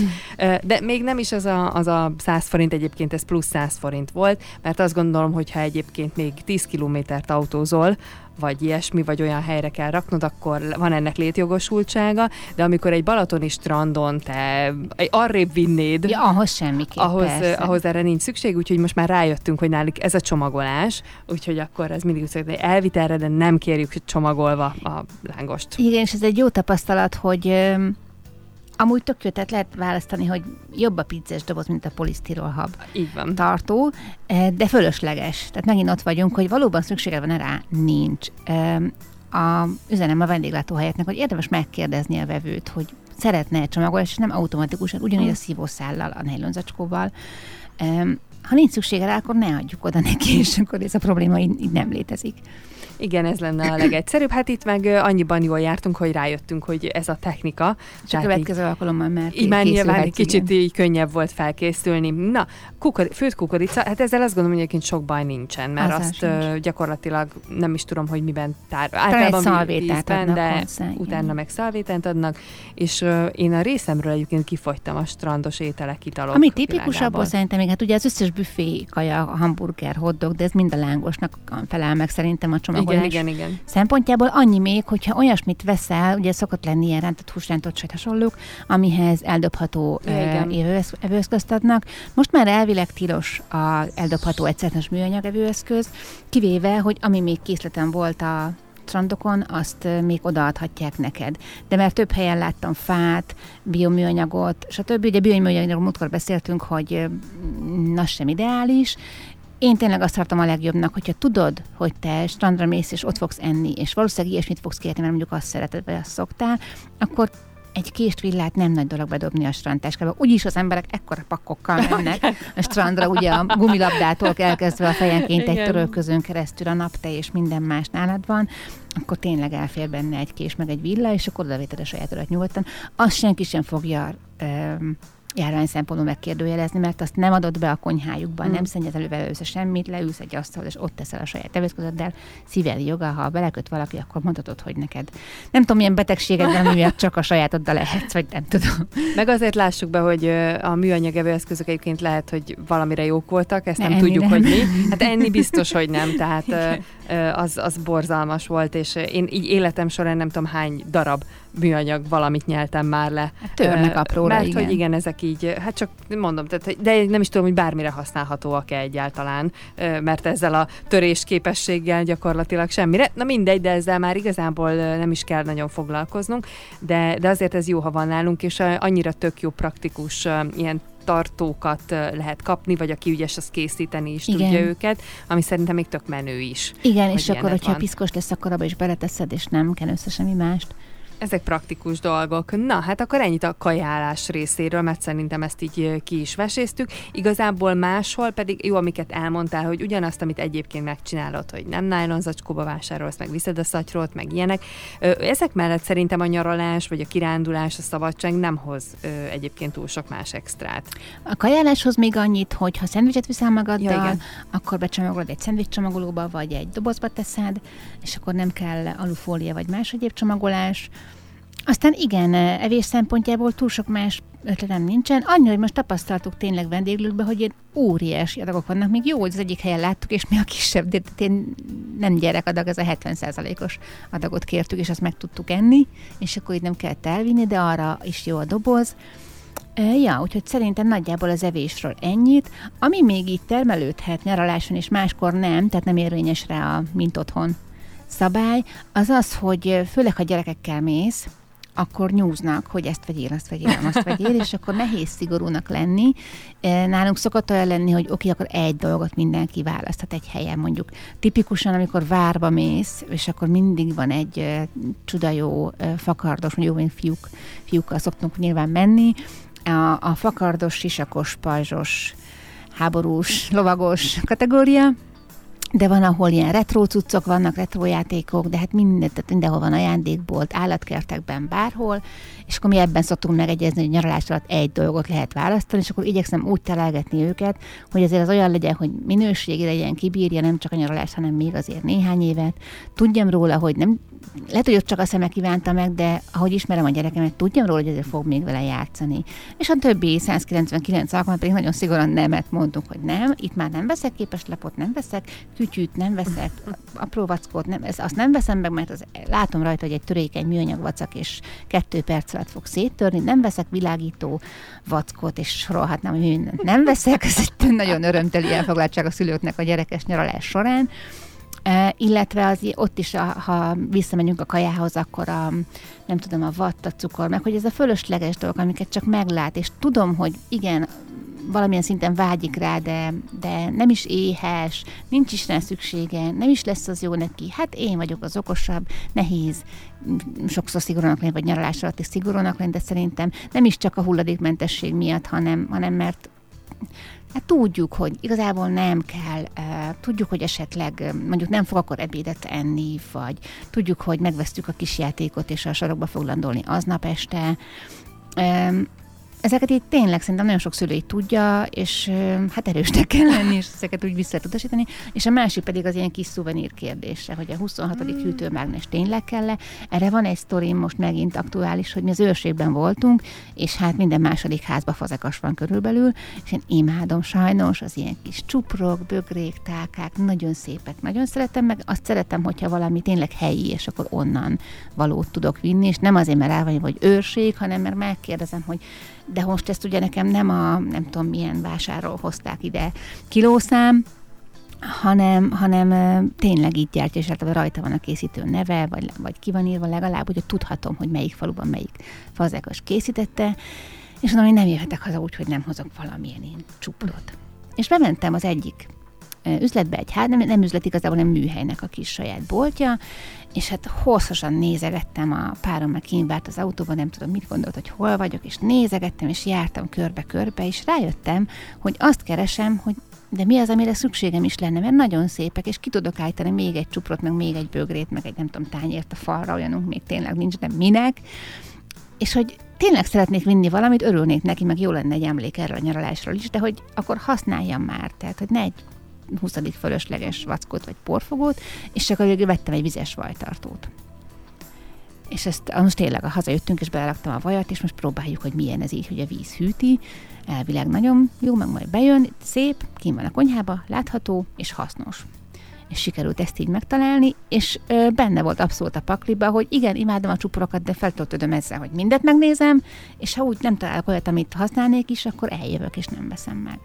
De még nem is az a, az a 100 forint, egyébként ez plusz 100 forint volt, mert azt gondolom, hogy ha egyébként még 10 kilométert autózol, vagy ilyesmi, vagy olyan helyre kell raknod, akkor van ennek létjogosultsága, de amikor egy balatoni strandon te egy arrébb vinnéd, ja, ahhoz semmiképp, ahhoz, ahhoz erre nincs szükség, úgyhogy most már rájöttünk, hogy náluk ez a csomagolás, úgyhogy akkor ez mindig úgy elvitelre, de nem kérjük csomagolva a lángost. Igen, és ez egy jó tapasztalat, hogy Amúgy tök jó, tehát lehet választani, hogy jobb a pizzás doboz, mint a polisztirolhab Így van. tartó, eh, de fölösleges. Tehát megint ott vagyunk, hogy valóban szüksége van rá, nincs. A üzenem a vendéglátóhelyeknek, hogy érdemes megkérdezni a vevőt, hogy szeretne egy csomagolást, és nem automatikusan, ugyanígy a szívószállal, a nejlonzacskóval. Ha nincs szüksége rá, akkor ne adjuk oda neki, és akkor ez a probléma így, így nem létezik. Igen, ez lenne a legegyszerűbb. Hát itt meg annyiban jól jártunk, hogy rájöttünk, hogy ez a technika. És a következő alkalommal már Így már nyilván egy kicsit így könnyebb volt felkészülni. Na, kukor, főtt kukorica, hát ezzel azt gondolom, hogy egyébként sok baj nincsen, mert az azt uh, gyakorlatilag nem is tudom, hogy miben tár. Általában vízben, de hozzá, utána igen. meg szalvétát adnak, és uh, én a részemről egyébként kifogytam a strandos ételek, italok Ami tipikusabb, szerintem még, hát ugye az összes büfé kaja, hamburger, hotdog, de ez mind a lángosnak felel meg szerintem a csomag igen, igen, igen. szempontjából annyi még, hogyha olyasmit veszel, ugye szokott lenni ilyen rántott húsrántott sejt hasonlók, amihez eldobható evőeszközt adnak. Most már elvileg tilos a eldobható egyszeres műanyag evőeszköz, kivéve, hogy ami még készleten volt a strandokon, azt még odaadhatják neked. De mert több helyen láttam fát, bioműanyagot, stb. Ugye bioműanyagról múltkor beszéltünk, hogy az sem ideális, én tényleg azt tartom a legjobbnak, hogyha tudod, hogy te strandra mész, és ott fogsz enni, és valószínűleg ilyesmit fogsz kérni, mert mondjuk azt szereted, vagy azt szoktál, akkor egy kést villát nem nagy dolog bedobni a strandtáskába. Úgyis az emberek ekkora pakkokkal mennek a strandra, ugye a gumilabdától elkezdve a fejenként egy törölközőn keresztül a napte és minden más nálad van, akkor tényleg elfér benne egy kés, meg egy villa, és akkor odavéted a saját nyugodtan. Azt senki sem fogja um, járvány szempontból megkérdőjelezni, mert azt nem adott be a konyhájukban, Mm. nem szennyezel vele össze semmit, leülsz egy asztalhoz, és ott teszel a saját evőszközeddel, szíveli joga, ha beleköt valaki, akkor mondhatod, hogy neked nem tudom, milyen betegséged van, miatt csak a sajátoddal lehetsz, vagy nem tudom. Meg azért lássuk be, hogy a műanyag evőeszközök egyébként lehet, hogy valamire jók voltak, ezt nem Enni tudjuk, nem. hogy mi. Hát enni biztos, hogy nem, tehát az, az borzalmas volt, és én így életem során nem tudom hány darab műanyag valamit nyeltem már le. Hát törnek apróra, Mert igen. hogy igen, ezek így, hát csak mondom, tehát, de nem is tudom, hogy bármire használhatóak-e egyáltalán, mert ezzel a törés képességgel gyakorlatilag semmire. Na mindegy, de ezzel már igazából nem is kell nagyon foglalkoznunk, de, de azért ez jó, ha van nálunk, és annyira tök jó praktikus ilyen tartókat lehet kapni, vagy aki ügyes, az készíteni is Igen. tudja őket, ami szerintem még tök menő is. Igen, és akkor, hogyha van. piszkos lesz, akkor abba is beleteszed, és nem kell össze semmi mást. Ezek praktikus dolgok. Na, hát akkor ennyit a kajálás részéről, mert szerintem ezt így ki is veséztük. Igazából máshol pedig jó, amiket elmondtál, hogy ugyanazt, amit egyébként megcsinálod, hogy nem nylon zacskóba vásárolsz, meg viszed a szatyrót, meg ilyenek. Ezek mellett szerintem a nyaralás, vagy a kirándulás, a szabadság nem hoz egyébként túl sok más extrát. A kajáláshoz még annyit, hogy ha szendvicset viszel magaddal, Ja, igen. akkor becsomagolod egy szendvics csomagolóba, vagy egy dobozba teszed, és akkor nem kell alufólia vagy más egyéb csomagolás. Aztán igen, evés szempontjából túl sok más ötletem nincsen. Annyi, hogy most tapasztaltuk tényleg vendéglőkben, hogy ilyen óriási adagok vannak. Még jó, hogy az egyik helyen láttuk, és mi a kisebb, de én nem gyerekadag, ez a 70%-os adagot kértük, és azt meg tudtuk enni, és akkor itt nem kellett elvinni, de arra is jó a doboz. Ja, úgyhogy szerintem nagyjából az evésről ennyit. Ami még így termelődhet nyaraláson, és máskor nem, tehát nem érvényes rá a mint otthon szabály, az az, hogy főleg ha gyerekekkel mész, akkor nyúznak, hogy ezt vegyél, azt vegyél, azt vegyél, és akkor nehéz szigorúnak lenni. E, Nálunk szokott olyan lenni, hogy oké, akkor egy dolgot mindenki választhat egy helyen, mondjuk. Tipikusan, amikor várba mész, és akkor mindig van egy e, csuda jó e, fakardos, mondjuk én fiúk, fiúkkal szoktunk nyilván menni, a, a fakardos, sisakos, pajzsos, háborús, lovagos kategória, de van, ahol ilyen retro cuccok vannak, retro játékok, de hát minden, tehát mindenhol van ajándékbolt, állatkertekben, bárhol, és akkor mi ebben szoktunk megegyezni, hogy nyaralás alatt egy dolgot lehet választani, és akkor igyekszem úgy találgatni őket, hogy azért az olyan legyen, hogy minőségi legyen, kibírja nem csak a nyaralás, hanem még azért néhány évet. Tudjam róla, hogy nem, lehet, hogy ott csak a szeme kívánta meg, de ahogy ismerem a gyerekemet, tudjam róla, hogy azért fog még vele játszani. És a többi 199 alkalommal pedig nagyon szigorúan nemet mondtunk, hogy nem, itt már nem veszek képes lapot, nem veszek, kütyűt nem veszek, apró vackót, nem, ez, azt nem veszem meg, mert az, látom rajta, hogy egy törékeny műanyag vacak, és kettő perc alatt fog széttörni, nem veszek világító vackot, és sorolhatnám, hogy mindent nem veszek, ez egy nagyon örömteli elfoglaltság a szülőknek a gyerekes nyaralás során. E, illetve az, ott is, a, ha visszamegyünk a kajához, akkor a, nem tudom, a vatt, a cukor, meg hogy ez a fölösleges dolgok, amiket csak meglát, és tudom, hogy igen, valamilyen szinten vágyik rá, de, de nem is éhes, nincs is rá szüksége, nem is lesz az jó neki. Hát én vagyok az okosabb, nehéz sokszor szigorúnak lenni, vagy nyaralás alatt is szigorúnak lenni, de szerintem nem is csak a hulladékmentesség miatt, hanem, hanem mert Hát tudjuk, hogy igazából nem kell, tudjuk, hogy esetleg mondjuk nem fog akkor ebédet enni, vagy tudjuk, hogy megvesztük a kis játékot, és a sarokba fog landolni aznap este. Ezeket így tényleg szerintem nagyon sok szülő így tudja, és hát erősnek kell lenni, és ezeket úgy vissza lehet utasítani. És a másik pedig az ilyen kis szuvenír kérdése, hogy a 26. Mm. hűtőmágnes tényleg kell -e. Erre van egy sztorim most megint aktuális, hogy mi az őrségben voltunk, és hát minden második házba fazekas van körülbelül, és én imádom sajnos az ilyen kis csuprok, bögrék, tálkák, nagyon szépek, nagyon szeretem, meg azt szeretem, hogyha valami tényleg helyi, és akkor onnan valót tudok vinni, és nem azért, mert rá vagy, vagy őrség, hanem mert megkérdezem, hogy de most ezt ugye nekem nem a, nem tudom milyen vásárról hozták ide kilószám, hanem, hanem tényleg így gyártja, és általában rajta van a készítő neve, vagy, vagy ki van írva legalább, hogy tudhatom, hogy melyik faluban melyik fazekas készítette, és mondom, hogy nem jöhetek haza úgy, hogy nem hozok valamilyen én csuprot. És bementem az egyik üzletbe, egy hát nem, nem üzlet, igazából nem műhelynek a kis saját boltja, és hát hosszasan nézegettem, a párom meg kint várt az autóban, nem tudom, mit gondolt, hogy hol vagyok, és nézegettem, és jártam körbe-körbe, és rájöttem, hogy azt keresem, hogy de mi az, amire szükségem is lenne, mert nagyon szépek, és ki tudok állítani még egy csuprot, meg még egy bögrét, meg egy nem tudom, tányért a falra, olyanunk még tényleg nincs, de minek. és hogy tényleg szeretnék vinni valamit, örülnék neki, meg jó lenne egy emlék erről a nyaralásról is, de hogy akkor használjam már, tehát hogy ne egy 20. fölösleges vackot vagy porfogót, és hogy vettem egy vizes vajtartót. És ezt most tényleg hazajöttünk, és beleraktam a vajat, és most próbáljuk, hogy milyen ez így, hogy a víz hűti. Elvileg nagyon jó, meg majd bejön, szép, kim van a konyhába, látható és hasznos és sikerült ezt így megtalálni, és ö, benne volt abszolút a pakliba, hogy igen, imádom a csuporokat, de feltöltödöm ezzel, hogy mindet megnézem, és ha úgy nem találok olyat, amit használnék is, akkor eljövök, és nem veszem meg.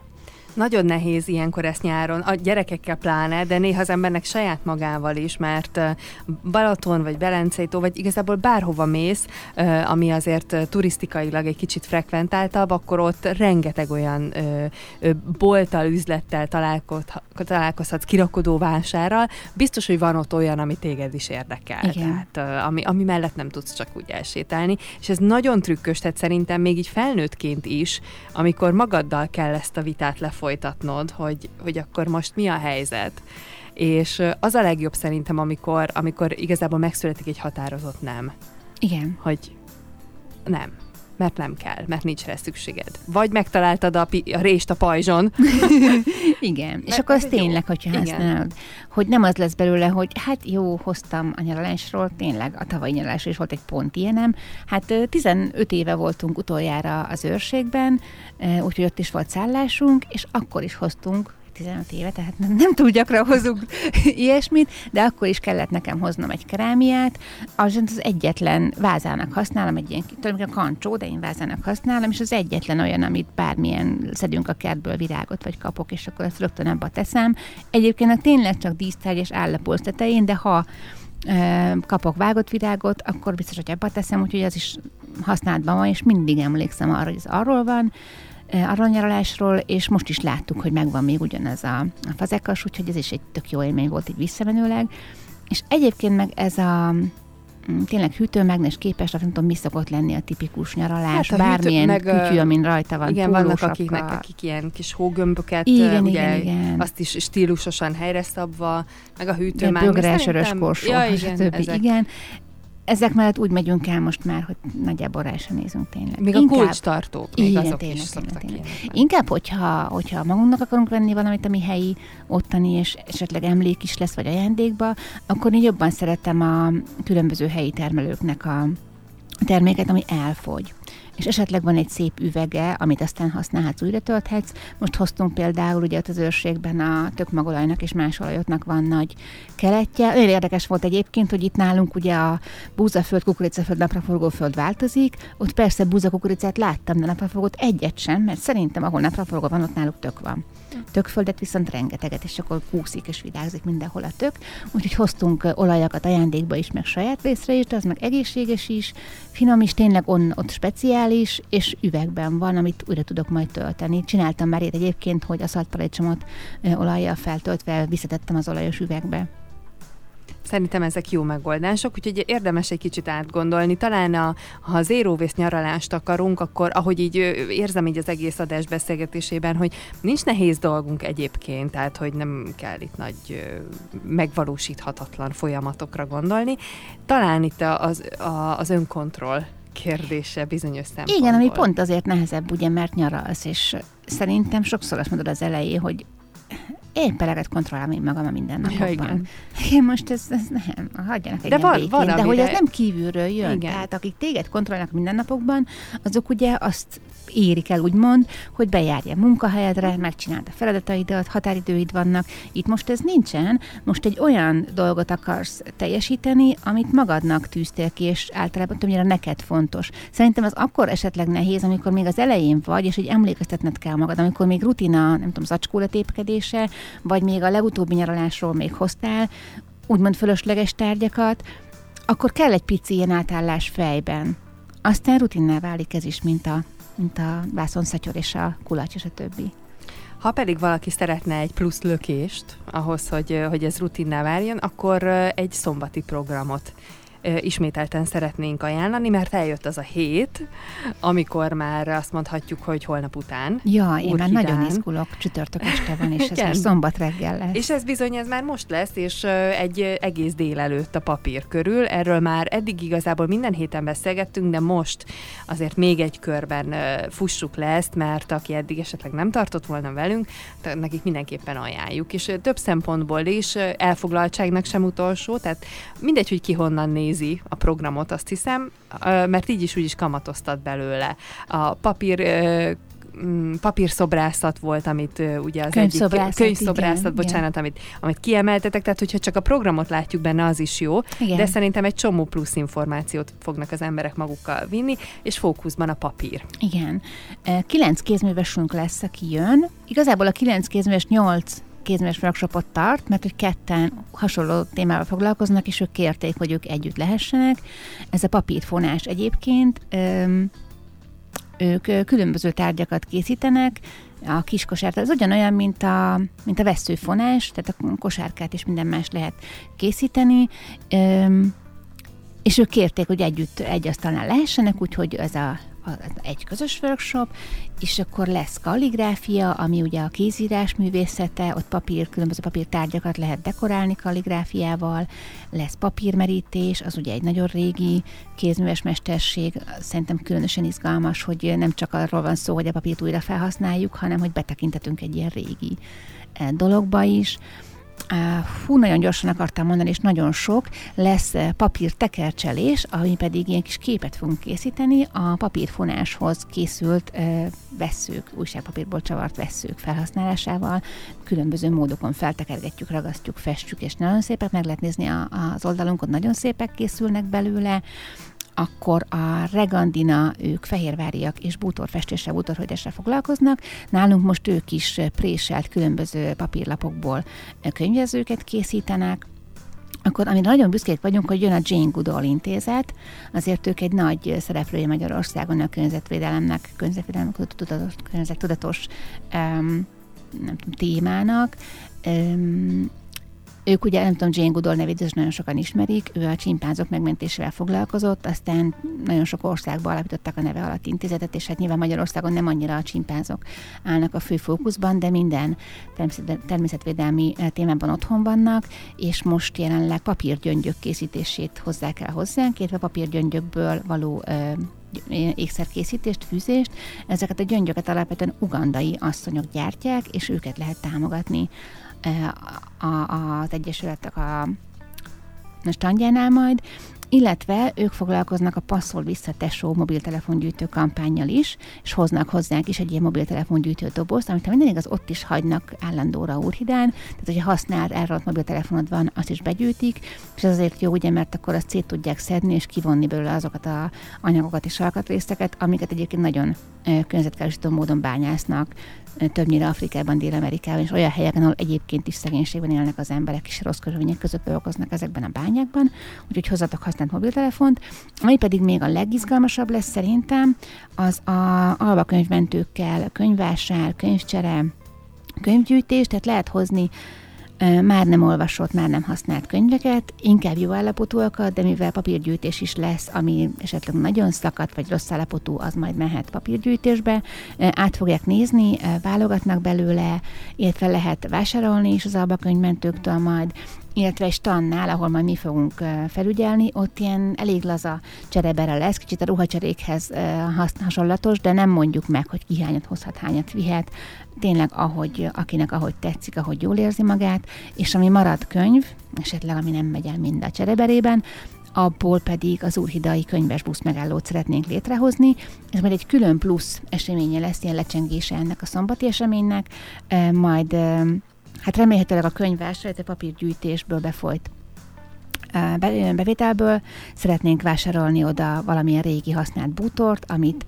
Nagyon nehéz ilyenkor ezt nyáron, a gyerekekkel pláne, de néha az embernek saját magával is, mert Balaton vagy Belencei tó, vagy igazából bárhova mész, ami azért turisztikailag egy kicsit frekventáltabb, akkor ott rengeteg olyan bolttal, üzlettel találkozhatsz, kirakodó vásárral. Biztos, hogy van ott olyan, ami téged is érdekel. Igen. Tehát, ami, ami mellett nem tudsz csak úgy elsétálni. És ez nagyon trükkös, tehát szerintem még így felnőttként is, amikor magaddal kell ezt a vitát lefolytatni, folytatnod, hogy, hogy akkor most mi a helyzet. És az a legjobb szerintem, amikor, amikor igazából megszületik egy határozott nem. Igen. Hogy nem mert nem kell, mert nincs rá szükséged. Vagy megtaláltad a, pi- a rést a pajzson. Igen, mert és akkor az tényleg, hogyha igen. használod, hogy nem az lesz belőle, hogy hát jó, hoztam a nyaralásról, tényleg a tavalyi nyaralásról is volt egy pont ilyenem. Hát 15 éve voltunk utoljára az őrségben, úgyhogy ott is volt szállásunk, és akkor is hoztunk 15 éve, tehát nem, nem túl gyakran hozunk ilyesmit, de akkor is kellett nekem hoznom egy kerámiát. Az az egyetlen vázának használom, egy ilyen, tulajdonképpen kancsó, de én vázának használom, és az egyetlen olyan, amit bármilyen szedünk a kertből virágot, vagy kapok, és akkor ezt rögtön abba teszem. Egyébként tényleg csak dísztárgy és állapolsz tetején, de ha kapok vágott virágot, akkor biztos, hogy ebbe teszem, úgyhogy az is használatban van, és mindig emlékszem arra, hogy ez arról van, aranyaralásról, és most is láttuk, hogy megvan még ugyanez a, a fazekas, úgyhogy ez is egy tök jó élmény volt így visszamenőleg. És egyébként meg ez a mm, tényleg hűtőmágnes képes, nem tudom, mi szokott lenni a tipikus nyaralás, hát a bármilyen hűtő, meg, kütyű, amin rajta van. Igen, vannak akiknek, akik ilyen kis hógömböket, igen, ugye, igen, igen. azt is stílusosan helyre szabva, meg a hűtőmágnes. Bögre, sörös korsó, ja, igen, ezek. igen ezek mellett úgy megyünk el most már, hogy nagyjából rá sem nézünk tényleg. Még Inkább, a kulcstartók, még igen, azok tényleg, is tényleg, tényleg. Inkább, hogyha, hogyha magunknak akarunk venni valamit, ami helyi, ottani, és esetleg emlék is lesz, vagy ajándékba, akkor én jobban szeretem a különböző helyi termelőknek a terméket, ami elfogy és esetleg van egy szép üvege, amit aztán használhatsz, újra tölthetsz. Most hoztunk például ugye ott az őrségben a tökmagolajnak és más olajoknak van nagy keletje. Olyan érdekes volt egyébként, hogy itt nálunk ugye a búzaföld, kukoricaföld, napraforgóföld változik. Ott persze búzakukoricát láttam, de napraforgót egyet sem, mert szerintem ahol napraforgó van, ott náluk tök van. Tökföldet viszont rengeteget, és akkor kúszik és vidágzik mindenhol a tök. Úgyhogy hoztunk olajakat ajándékba is, meg saját részre is, de az meg egészséges is, finom is, tényleg on, ott speciális, és üvegben van, amit újra tudok majd tölteni. Csináltam már ilyet egyébként, hogy a szaltparadicsomot olajjal feltöltve visszatettem az olajos üvegbe. Szerintem ezek jó megoldások, úgyhogy érdemes egy kicsit átgondolni. Talán a, ha az éróvész nyaralást akarunk, akkor ahogy így érzem így az egész adás beszélgetésében, hogy nincs nehéz dolgunk egyébként, tehát hogy nem kell itt nagy megvalósíthatatlan folyamatokra gondolni. Talán itt az, az önkontroll kérdése bizonyos szempontból. Igen, ami pont azért nehezebb, ugye, mert nyaralsz, és szerintem sokszor azt mondod az elején, hogy én peleget kontrollálom én magam a mindennapokban. Ja, igen. igen. most ez, ez nem, hagyjanak egy de van, békén, van, de hogy ez nem kívülről jön. Igen. Tehát akik téged kontrollálnak a mindennapokban, azok ugye azt érik el, úgymond, hogy bejárja a munkahelyedre, megcsináld a feladataidat, határidőid vannak. Itt most ez nincsen, most egy olyan dolgot akarsz teljesíteni, amit magadnak tűztél ki, és általában többnyire neked fontos. Szerintem az akkor esetleg nehéz, amikor még az elején vagy, és hogy emlékeztetned kell magad, amikor még rutina, nem tudom, zacskóletépkedése, vagy még a legutóbbi nyaralásról még hoztál, úgymond fölösleges tárgyakat, akkor kell egy pici ilyen átállás fejben. Aztán rutinná válik ez is, mint a mint a vászonszatyor és a kulacs és a többi. Ha pedig valaki szeretne egy plusz lökést ahhoz, hogy, hogy ez rutinná várjon, akkor egy szombati programot ismételten szeretnénk ajánlani, mert eljött az a hét, amikor már azt mondhatjuk, hogy holnap után. Ja, én már nagyon izgulok, csütörtök este van, és ez már szombat reggel lesz. És ez bizony, ez már most lesz, és egy egész délelőtt a papír körül. Erről már eddig igazából minden héten beszélgettünk, de most azért még egy körben fussuk le ezt, mert aki eddig esetleg nem tartott volna velünk, nekik mindenképpen ajánljuk. És több szempontból is elfoglaltságnak sem utolsó, tehát mindegy, hogy ki honnan nézi a programot, azt hiszem, mert így is úgy is kamatoztat belőle. A papír mm, papírszobrászat volt, amit uh, ugye az könyvszobrászat, egyik könyvszobrászat, igen, bocsánat, igen. Amit, amit kiemeltetek, tehát hogyha csak a programot látjuk benne, az is jó, igen. de szerintem egy csomó plusz információt fognak az emberek magukkal vinni, és fókuszban a papír. Igen. Kilenc kézművesünk lesz, aki jön. Igazából a kilenc kézműves nyolc kézműves workshopot tart, mert hogy ketten hasonló témával foglalkoznak, és ők kérték, hogy ők együtt lehessenek. Ez a papírfonás egyébként. Öm, ők különböző tárgyakat készítenek, a kis kosárt, ez ugyanolyan, mint a, mint a veszőfonás, tehát a kosárkát és minden más lehet készíteni, öm, és ők kérték, hogy együtt egy asztalnál lehessenek, úgyhogy ez a egy közös workshop, és akkor lesz kalligráfia, ami ugye a kézírás művészete, ott papír, különböző papírtárgyakat lehet dekorálni kalligráfiával, lesz papírmerítés, az ugye egy nagyon régi kézműves mesterség, szerintem különösen izgalmas, hogy nem csak arról van szó, hogy a papírt újra felhasználjuk, hanem hogy betekintetünk egy ilyen régi eh, dologba is. Hú, nagyon gyorsan akartam mondani, és nagyon sok, lesz papír tekercselés, ami pedig ilyen kis képet fogunk készíteni. A papírfonáshoz készült veszők, újságpapírból csavart veszők felhasználásával. Különböző módokon feltekergetjük, ragasztjuk, festjük, és nagyon szépek. Meg lehet nézni az oldalunkon, nagyon szépek készülnek belőle akkor a Regandina, ők fehérváriak és bútorfestéssel, bútorhődésre foglalkoznak. Nálunk most ők is préselt különböző papírlapokból könyvezőket készítenek, akkor amire nagyon büszkék vagyunk, hogy jön a Jane Goodall intézet, azért ők egy nagy szereplője Magyarországon a környezetvédelemnek, környezetvédelem tudatos, környezettudatos um, nem tudom, témának. Um, ők ugye, nem tudom, Jane Goodall nevét is nagyon sokan ismerik, ő a csimpánzok megmentésével foglalkozott, aztán nagyon sok országban alapították a neve alatt intézetet, és hát nyilván Magyarországon nem annyira a csimpánzok állnak a fő fókuszban, de minden természetvédelmi eh, témában otthon vannak, és most jelenleg papírgyöngyök készítését hozzák el hozzánk, illetve papírgyöngyökből való eh, ékszerkészítést, fűzést. Ezeket a gyöngyöket alapvetően ugandai asszonyok gyártják, és őket lehet támogatni az Egyesületek a standjánál majd, illetve ők foglalkoznak a passzol vissza tesó mobiltelefongyűjtő kampányjal is, és hoznak hozzánk is egy ilyen mobiltelefongyűjtő dobozt, amit ha minden igaz, ott is hagynak állandóra úrhidán, tehát hogyha használt, elront mobiltelefonod van, azt is begyűjtik, és ez azért jó, ugye, mert akkor azt szét tudják szedni, és kivonni belőle azokat a anyagokat és alkatrészeket, amiket egyébként nagyon környezetkárosító módon bányásznak, többnyire Afrikában, Dél-Amerikában, és olyan helyeken, ahol egyébként is szegénységben élnek az emberek, és rossz körülmények között dolgoznak ezekben a bányákban, úgyhogy hozzatok használt mobiltelefont. Ami pedig még a legizgalmasabb lesz szerintem, az a albakönyvmentőkkel könyvvásár, könyvcsere, könyvgyűjtés, tehát lehet hozni már nem olvasott, már nem használt könyveket, inkább jó állapotúakat, de mivel papírgyűjtés is lesz, ami esetleg nagyon szakadt vagy rossz állapotú, az majd mehet papírgyűjtésbe. Át fogják nézni, válogatnak belőle, illetve lehet vásárolni is az albakönyvmentőktől majd, illetve egy stannál, ahol majd mi fogunk felügyelni, ott ilyen elég laza cserebere lesz, kicsit a ruhacserékhez hasonlatos, de nem mondjuk meg, hogy ki hányat hozhat, hányat vihet, tényleg ahogy, akinek ahogy tetszik, ahogy jól érzi magát, és ami marad könyv, esetleg ami nem megy el mind a csereberében, abból pedig az Úrhidai könyves busz megállót szeretnénk létrehozni. Ez majd egy külön plusz eseménye lesz, ilyen lecsengése ennek a szombati eseménynek, majd hát remélhetőleg a könyvás, a papírgyűjtésből befolyt bevételből. Szeretnénk vásárolni oda valamilyen régi használt bútort, amit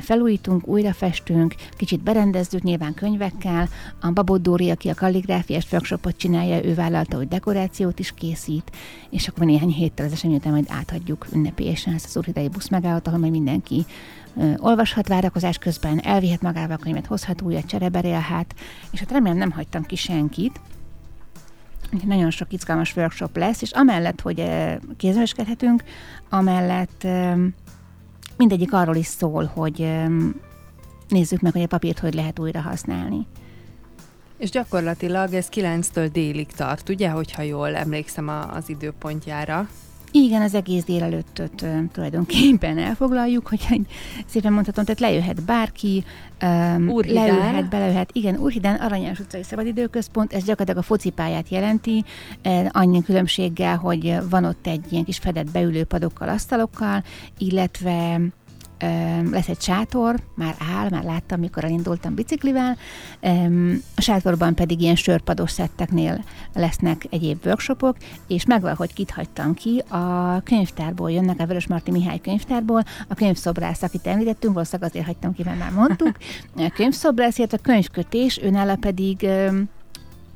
felújítunk, újrafestünk, kicsit berendezzük nyilván könyvekkel. A Babot Dóri, aki a kalligráfiás workshopot csinálja, ő vállalta, hogy dekorációt is készít, és akkor néhány héttel az esemény után majd átadjuk ünnepélyesen ezt az úrhidei busz megállót, ahol majd mindenki olvashat várakozás közben, elvihet magával a könyvet, hozhat újat, csereberélhet, és hát remélem nem hagytam ki senkit, nagyon sok izgalmas workshop lesz, és amellett, hogy kézműveskedhetünk, amellett mindegyik arról is szól, hogy nézzük meg, hogy a papírt hogy lehet újra használni. És gyakorlatilag ez 9-től délig tart, ugye, hogyha jól emlékszem az időpontjára. Igen, az egész délelőttöt tulajdonképpen elfoglaljuk, hogy szépen mondhatom, tehát lejöhet bárki, um, leülhet, belejöhet. Igen, Úrhidán Aranyás utcai szabadidőközpont, ez gyakorlatilag a focipályát jelenti, annyi különbséggel, hogy van ott egy ilyen kis fedett beülőpadokkal, asztalokkal, illetve lesz egy sátor, már áll, már láttam, mikor elindultam biciklivel, a sátorban pedig ilyen sörpados szetteknél lesznek egyéb workshopok, és megvan, hogy kit hagytam ki, a könyvtárból jönnek, a Vörös Marti Mihály könyvtárból, a könyvszobrász, akit említettünk, valószínűleg azért hagytam ki, mert már mondtuk, a könyvszobrász, illetve a könyvkötés, őnála pedig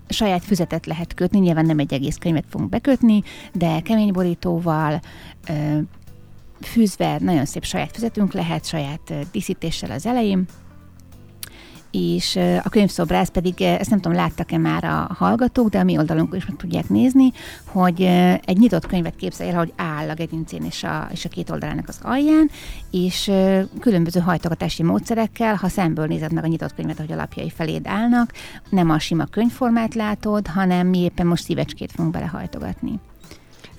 saját füzetet lehet kötni, nyilván nem egy egész könyvet fogunk bekötni, de kemény borítóval, fűzve nagyon szép saját füzetünk lehet, saját díszítéssel az elején, és a könyvszobrász pedig, ezt nem tudom, láttak-e már a hallgatók, de a mi oldalunkon is meg tudják nézni, hogy egy nyitott könyvet képzelj el, hogy áll a gerincén és a, és a két oldalának az alján, és különböző hajtogatási módszerekkel, ha szemből nézed meg a nyitott könyvet, hogy a lapjai feléd állnak, nem a sima könyvformát látod, hanem mi éppen most szívecskét fogunk belehajtogatni.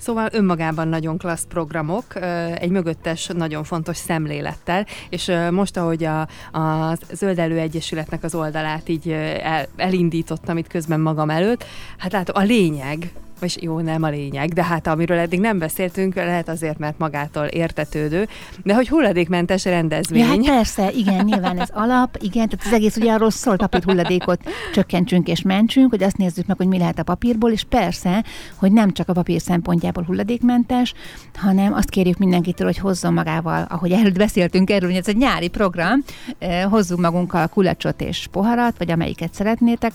Szóval önmagában nagyon klassz programok, egy mögöttes nagyon fontos szemlélettel, és most, ahogy a, a Zöldelő Egyesületnek az oldalát így el, elindítottam itt közben magam előtt, hát látom, a lényeg, és jó, nem a lényeg, de hát amiről eddig nem beszéltünk, lehet azért, mert magától értetődő, de hogy hulladékmentes rendezvény. Ja, hát persze, igen, nyilván ez alap, igen, tehát az egész ugye arról szól, papír hulladékot csökkentsünk és mentsünk, hogy azt nézzük meg, hogy mi lehet a papírból, és persze, hogy nem csak a papír szempontjából hulladékmentes, hanem azt kérjük mindenkitől, hogy hozzon magával, ahogy előtt beszéltünk erről, hogy ez egy nyári program, eh, hozzunk magunkkal kulacsot és poharat, vagy amelyiket szeretnétek,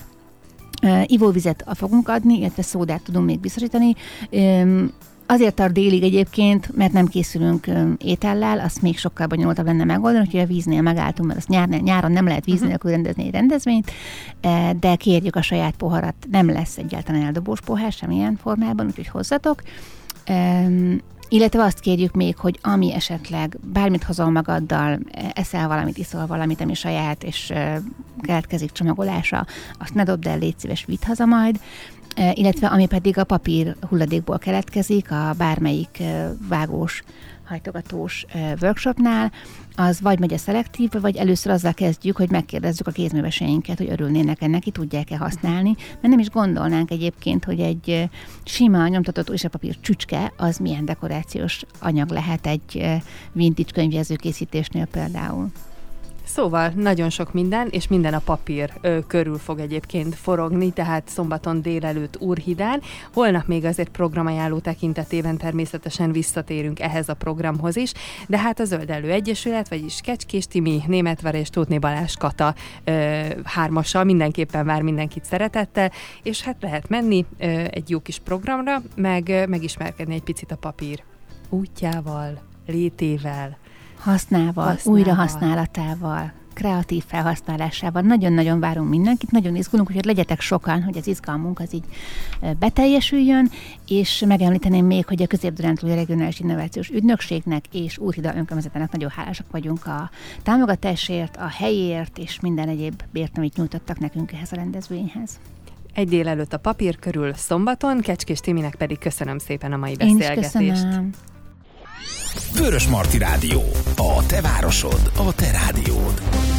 ivóvizet fogunk adni, illetve szódát tudunk még biztosítani. Azért tart délig egyébként, mert nem készülünk étellel, azt még sokkal bonyolultabb lenne megoldani, hogy a víznél megálltunk, mert azt nyár, nyáron nem lehet víz mhm. nélkül rendezni egy rendezvényt, de kérjük a saját poharat, nem lesz egyáltalán eldobós pohár semmilyen formában, úgyhogy hozzatok. Illetve azt kérjük még, hogy ami esetleg bármit hozol magaddal, eszel valamit, iszol valamit, ami saját, és keletkezik csomagolása, azt ne dobd el, légy szíves, vidd haza majd, illetve ami pedig a papír hulladékból keletkezik, a bármelyik vágós hajtogatós workshopnál, az vagy megy a szelektív, vagy először azzal kezdjük, hogy megkérdezzük a kézműveseinket, hogy örülnének ennek, ki tudják-e használni, mert nem is gondolnánk egyébként, hogy egy sima nyomtatott újságpapír csücske az milyen dekorációs anyag lehet egy vintage könyvjelzőkészítésnél például. Szóval nagyon sok minden, és minden a papír ö, körül fog egyébként forogni, tehát szombaton délelőtt Úrhidán. Holnap még azért programajánló tekintetében természetesen visszatérünk ehhez a programhoz is, de hát a Zöld Egyesület, vagyis Kecskés Timi, Németver és Tótné Balázs Kata ö, hármassal mindenképpen vár mindenkit szeretettel, és hát lehet menni ö, egy jó kis programra, meg ö, megismerkedni egy picit a papír útjával, létével, használval, használval. újrahasználatával, kreatív felhasználásával. Nagyon-nagyon várunk mindenkit, nagyon izgulunk, hogy legyetek sokan, hogy az izgalmunk az így beteljesüljön, és megemlíteném még, hogy a közép Regionális Innovációs Ügynökségnek és Úrhida önkormányzatának nagyon hálásak vagyunk a támogatásért, a helyért és minden egyéb bért, amit nyújtottak nekünk ehhez a rendezvényhez. Egy délelőtt a papír körül szombaton, Kecskés Timinek pedig köszönöm szépen a mai beszélgetést. Én is köszönöm. Vörös Marti Rádió. A te városod, a te rádiód.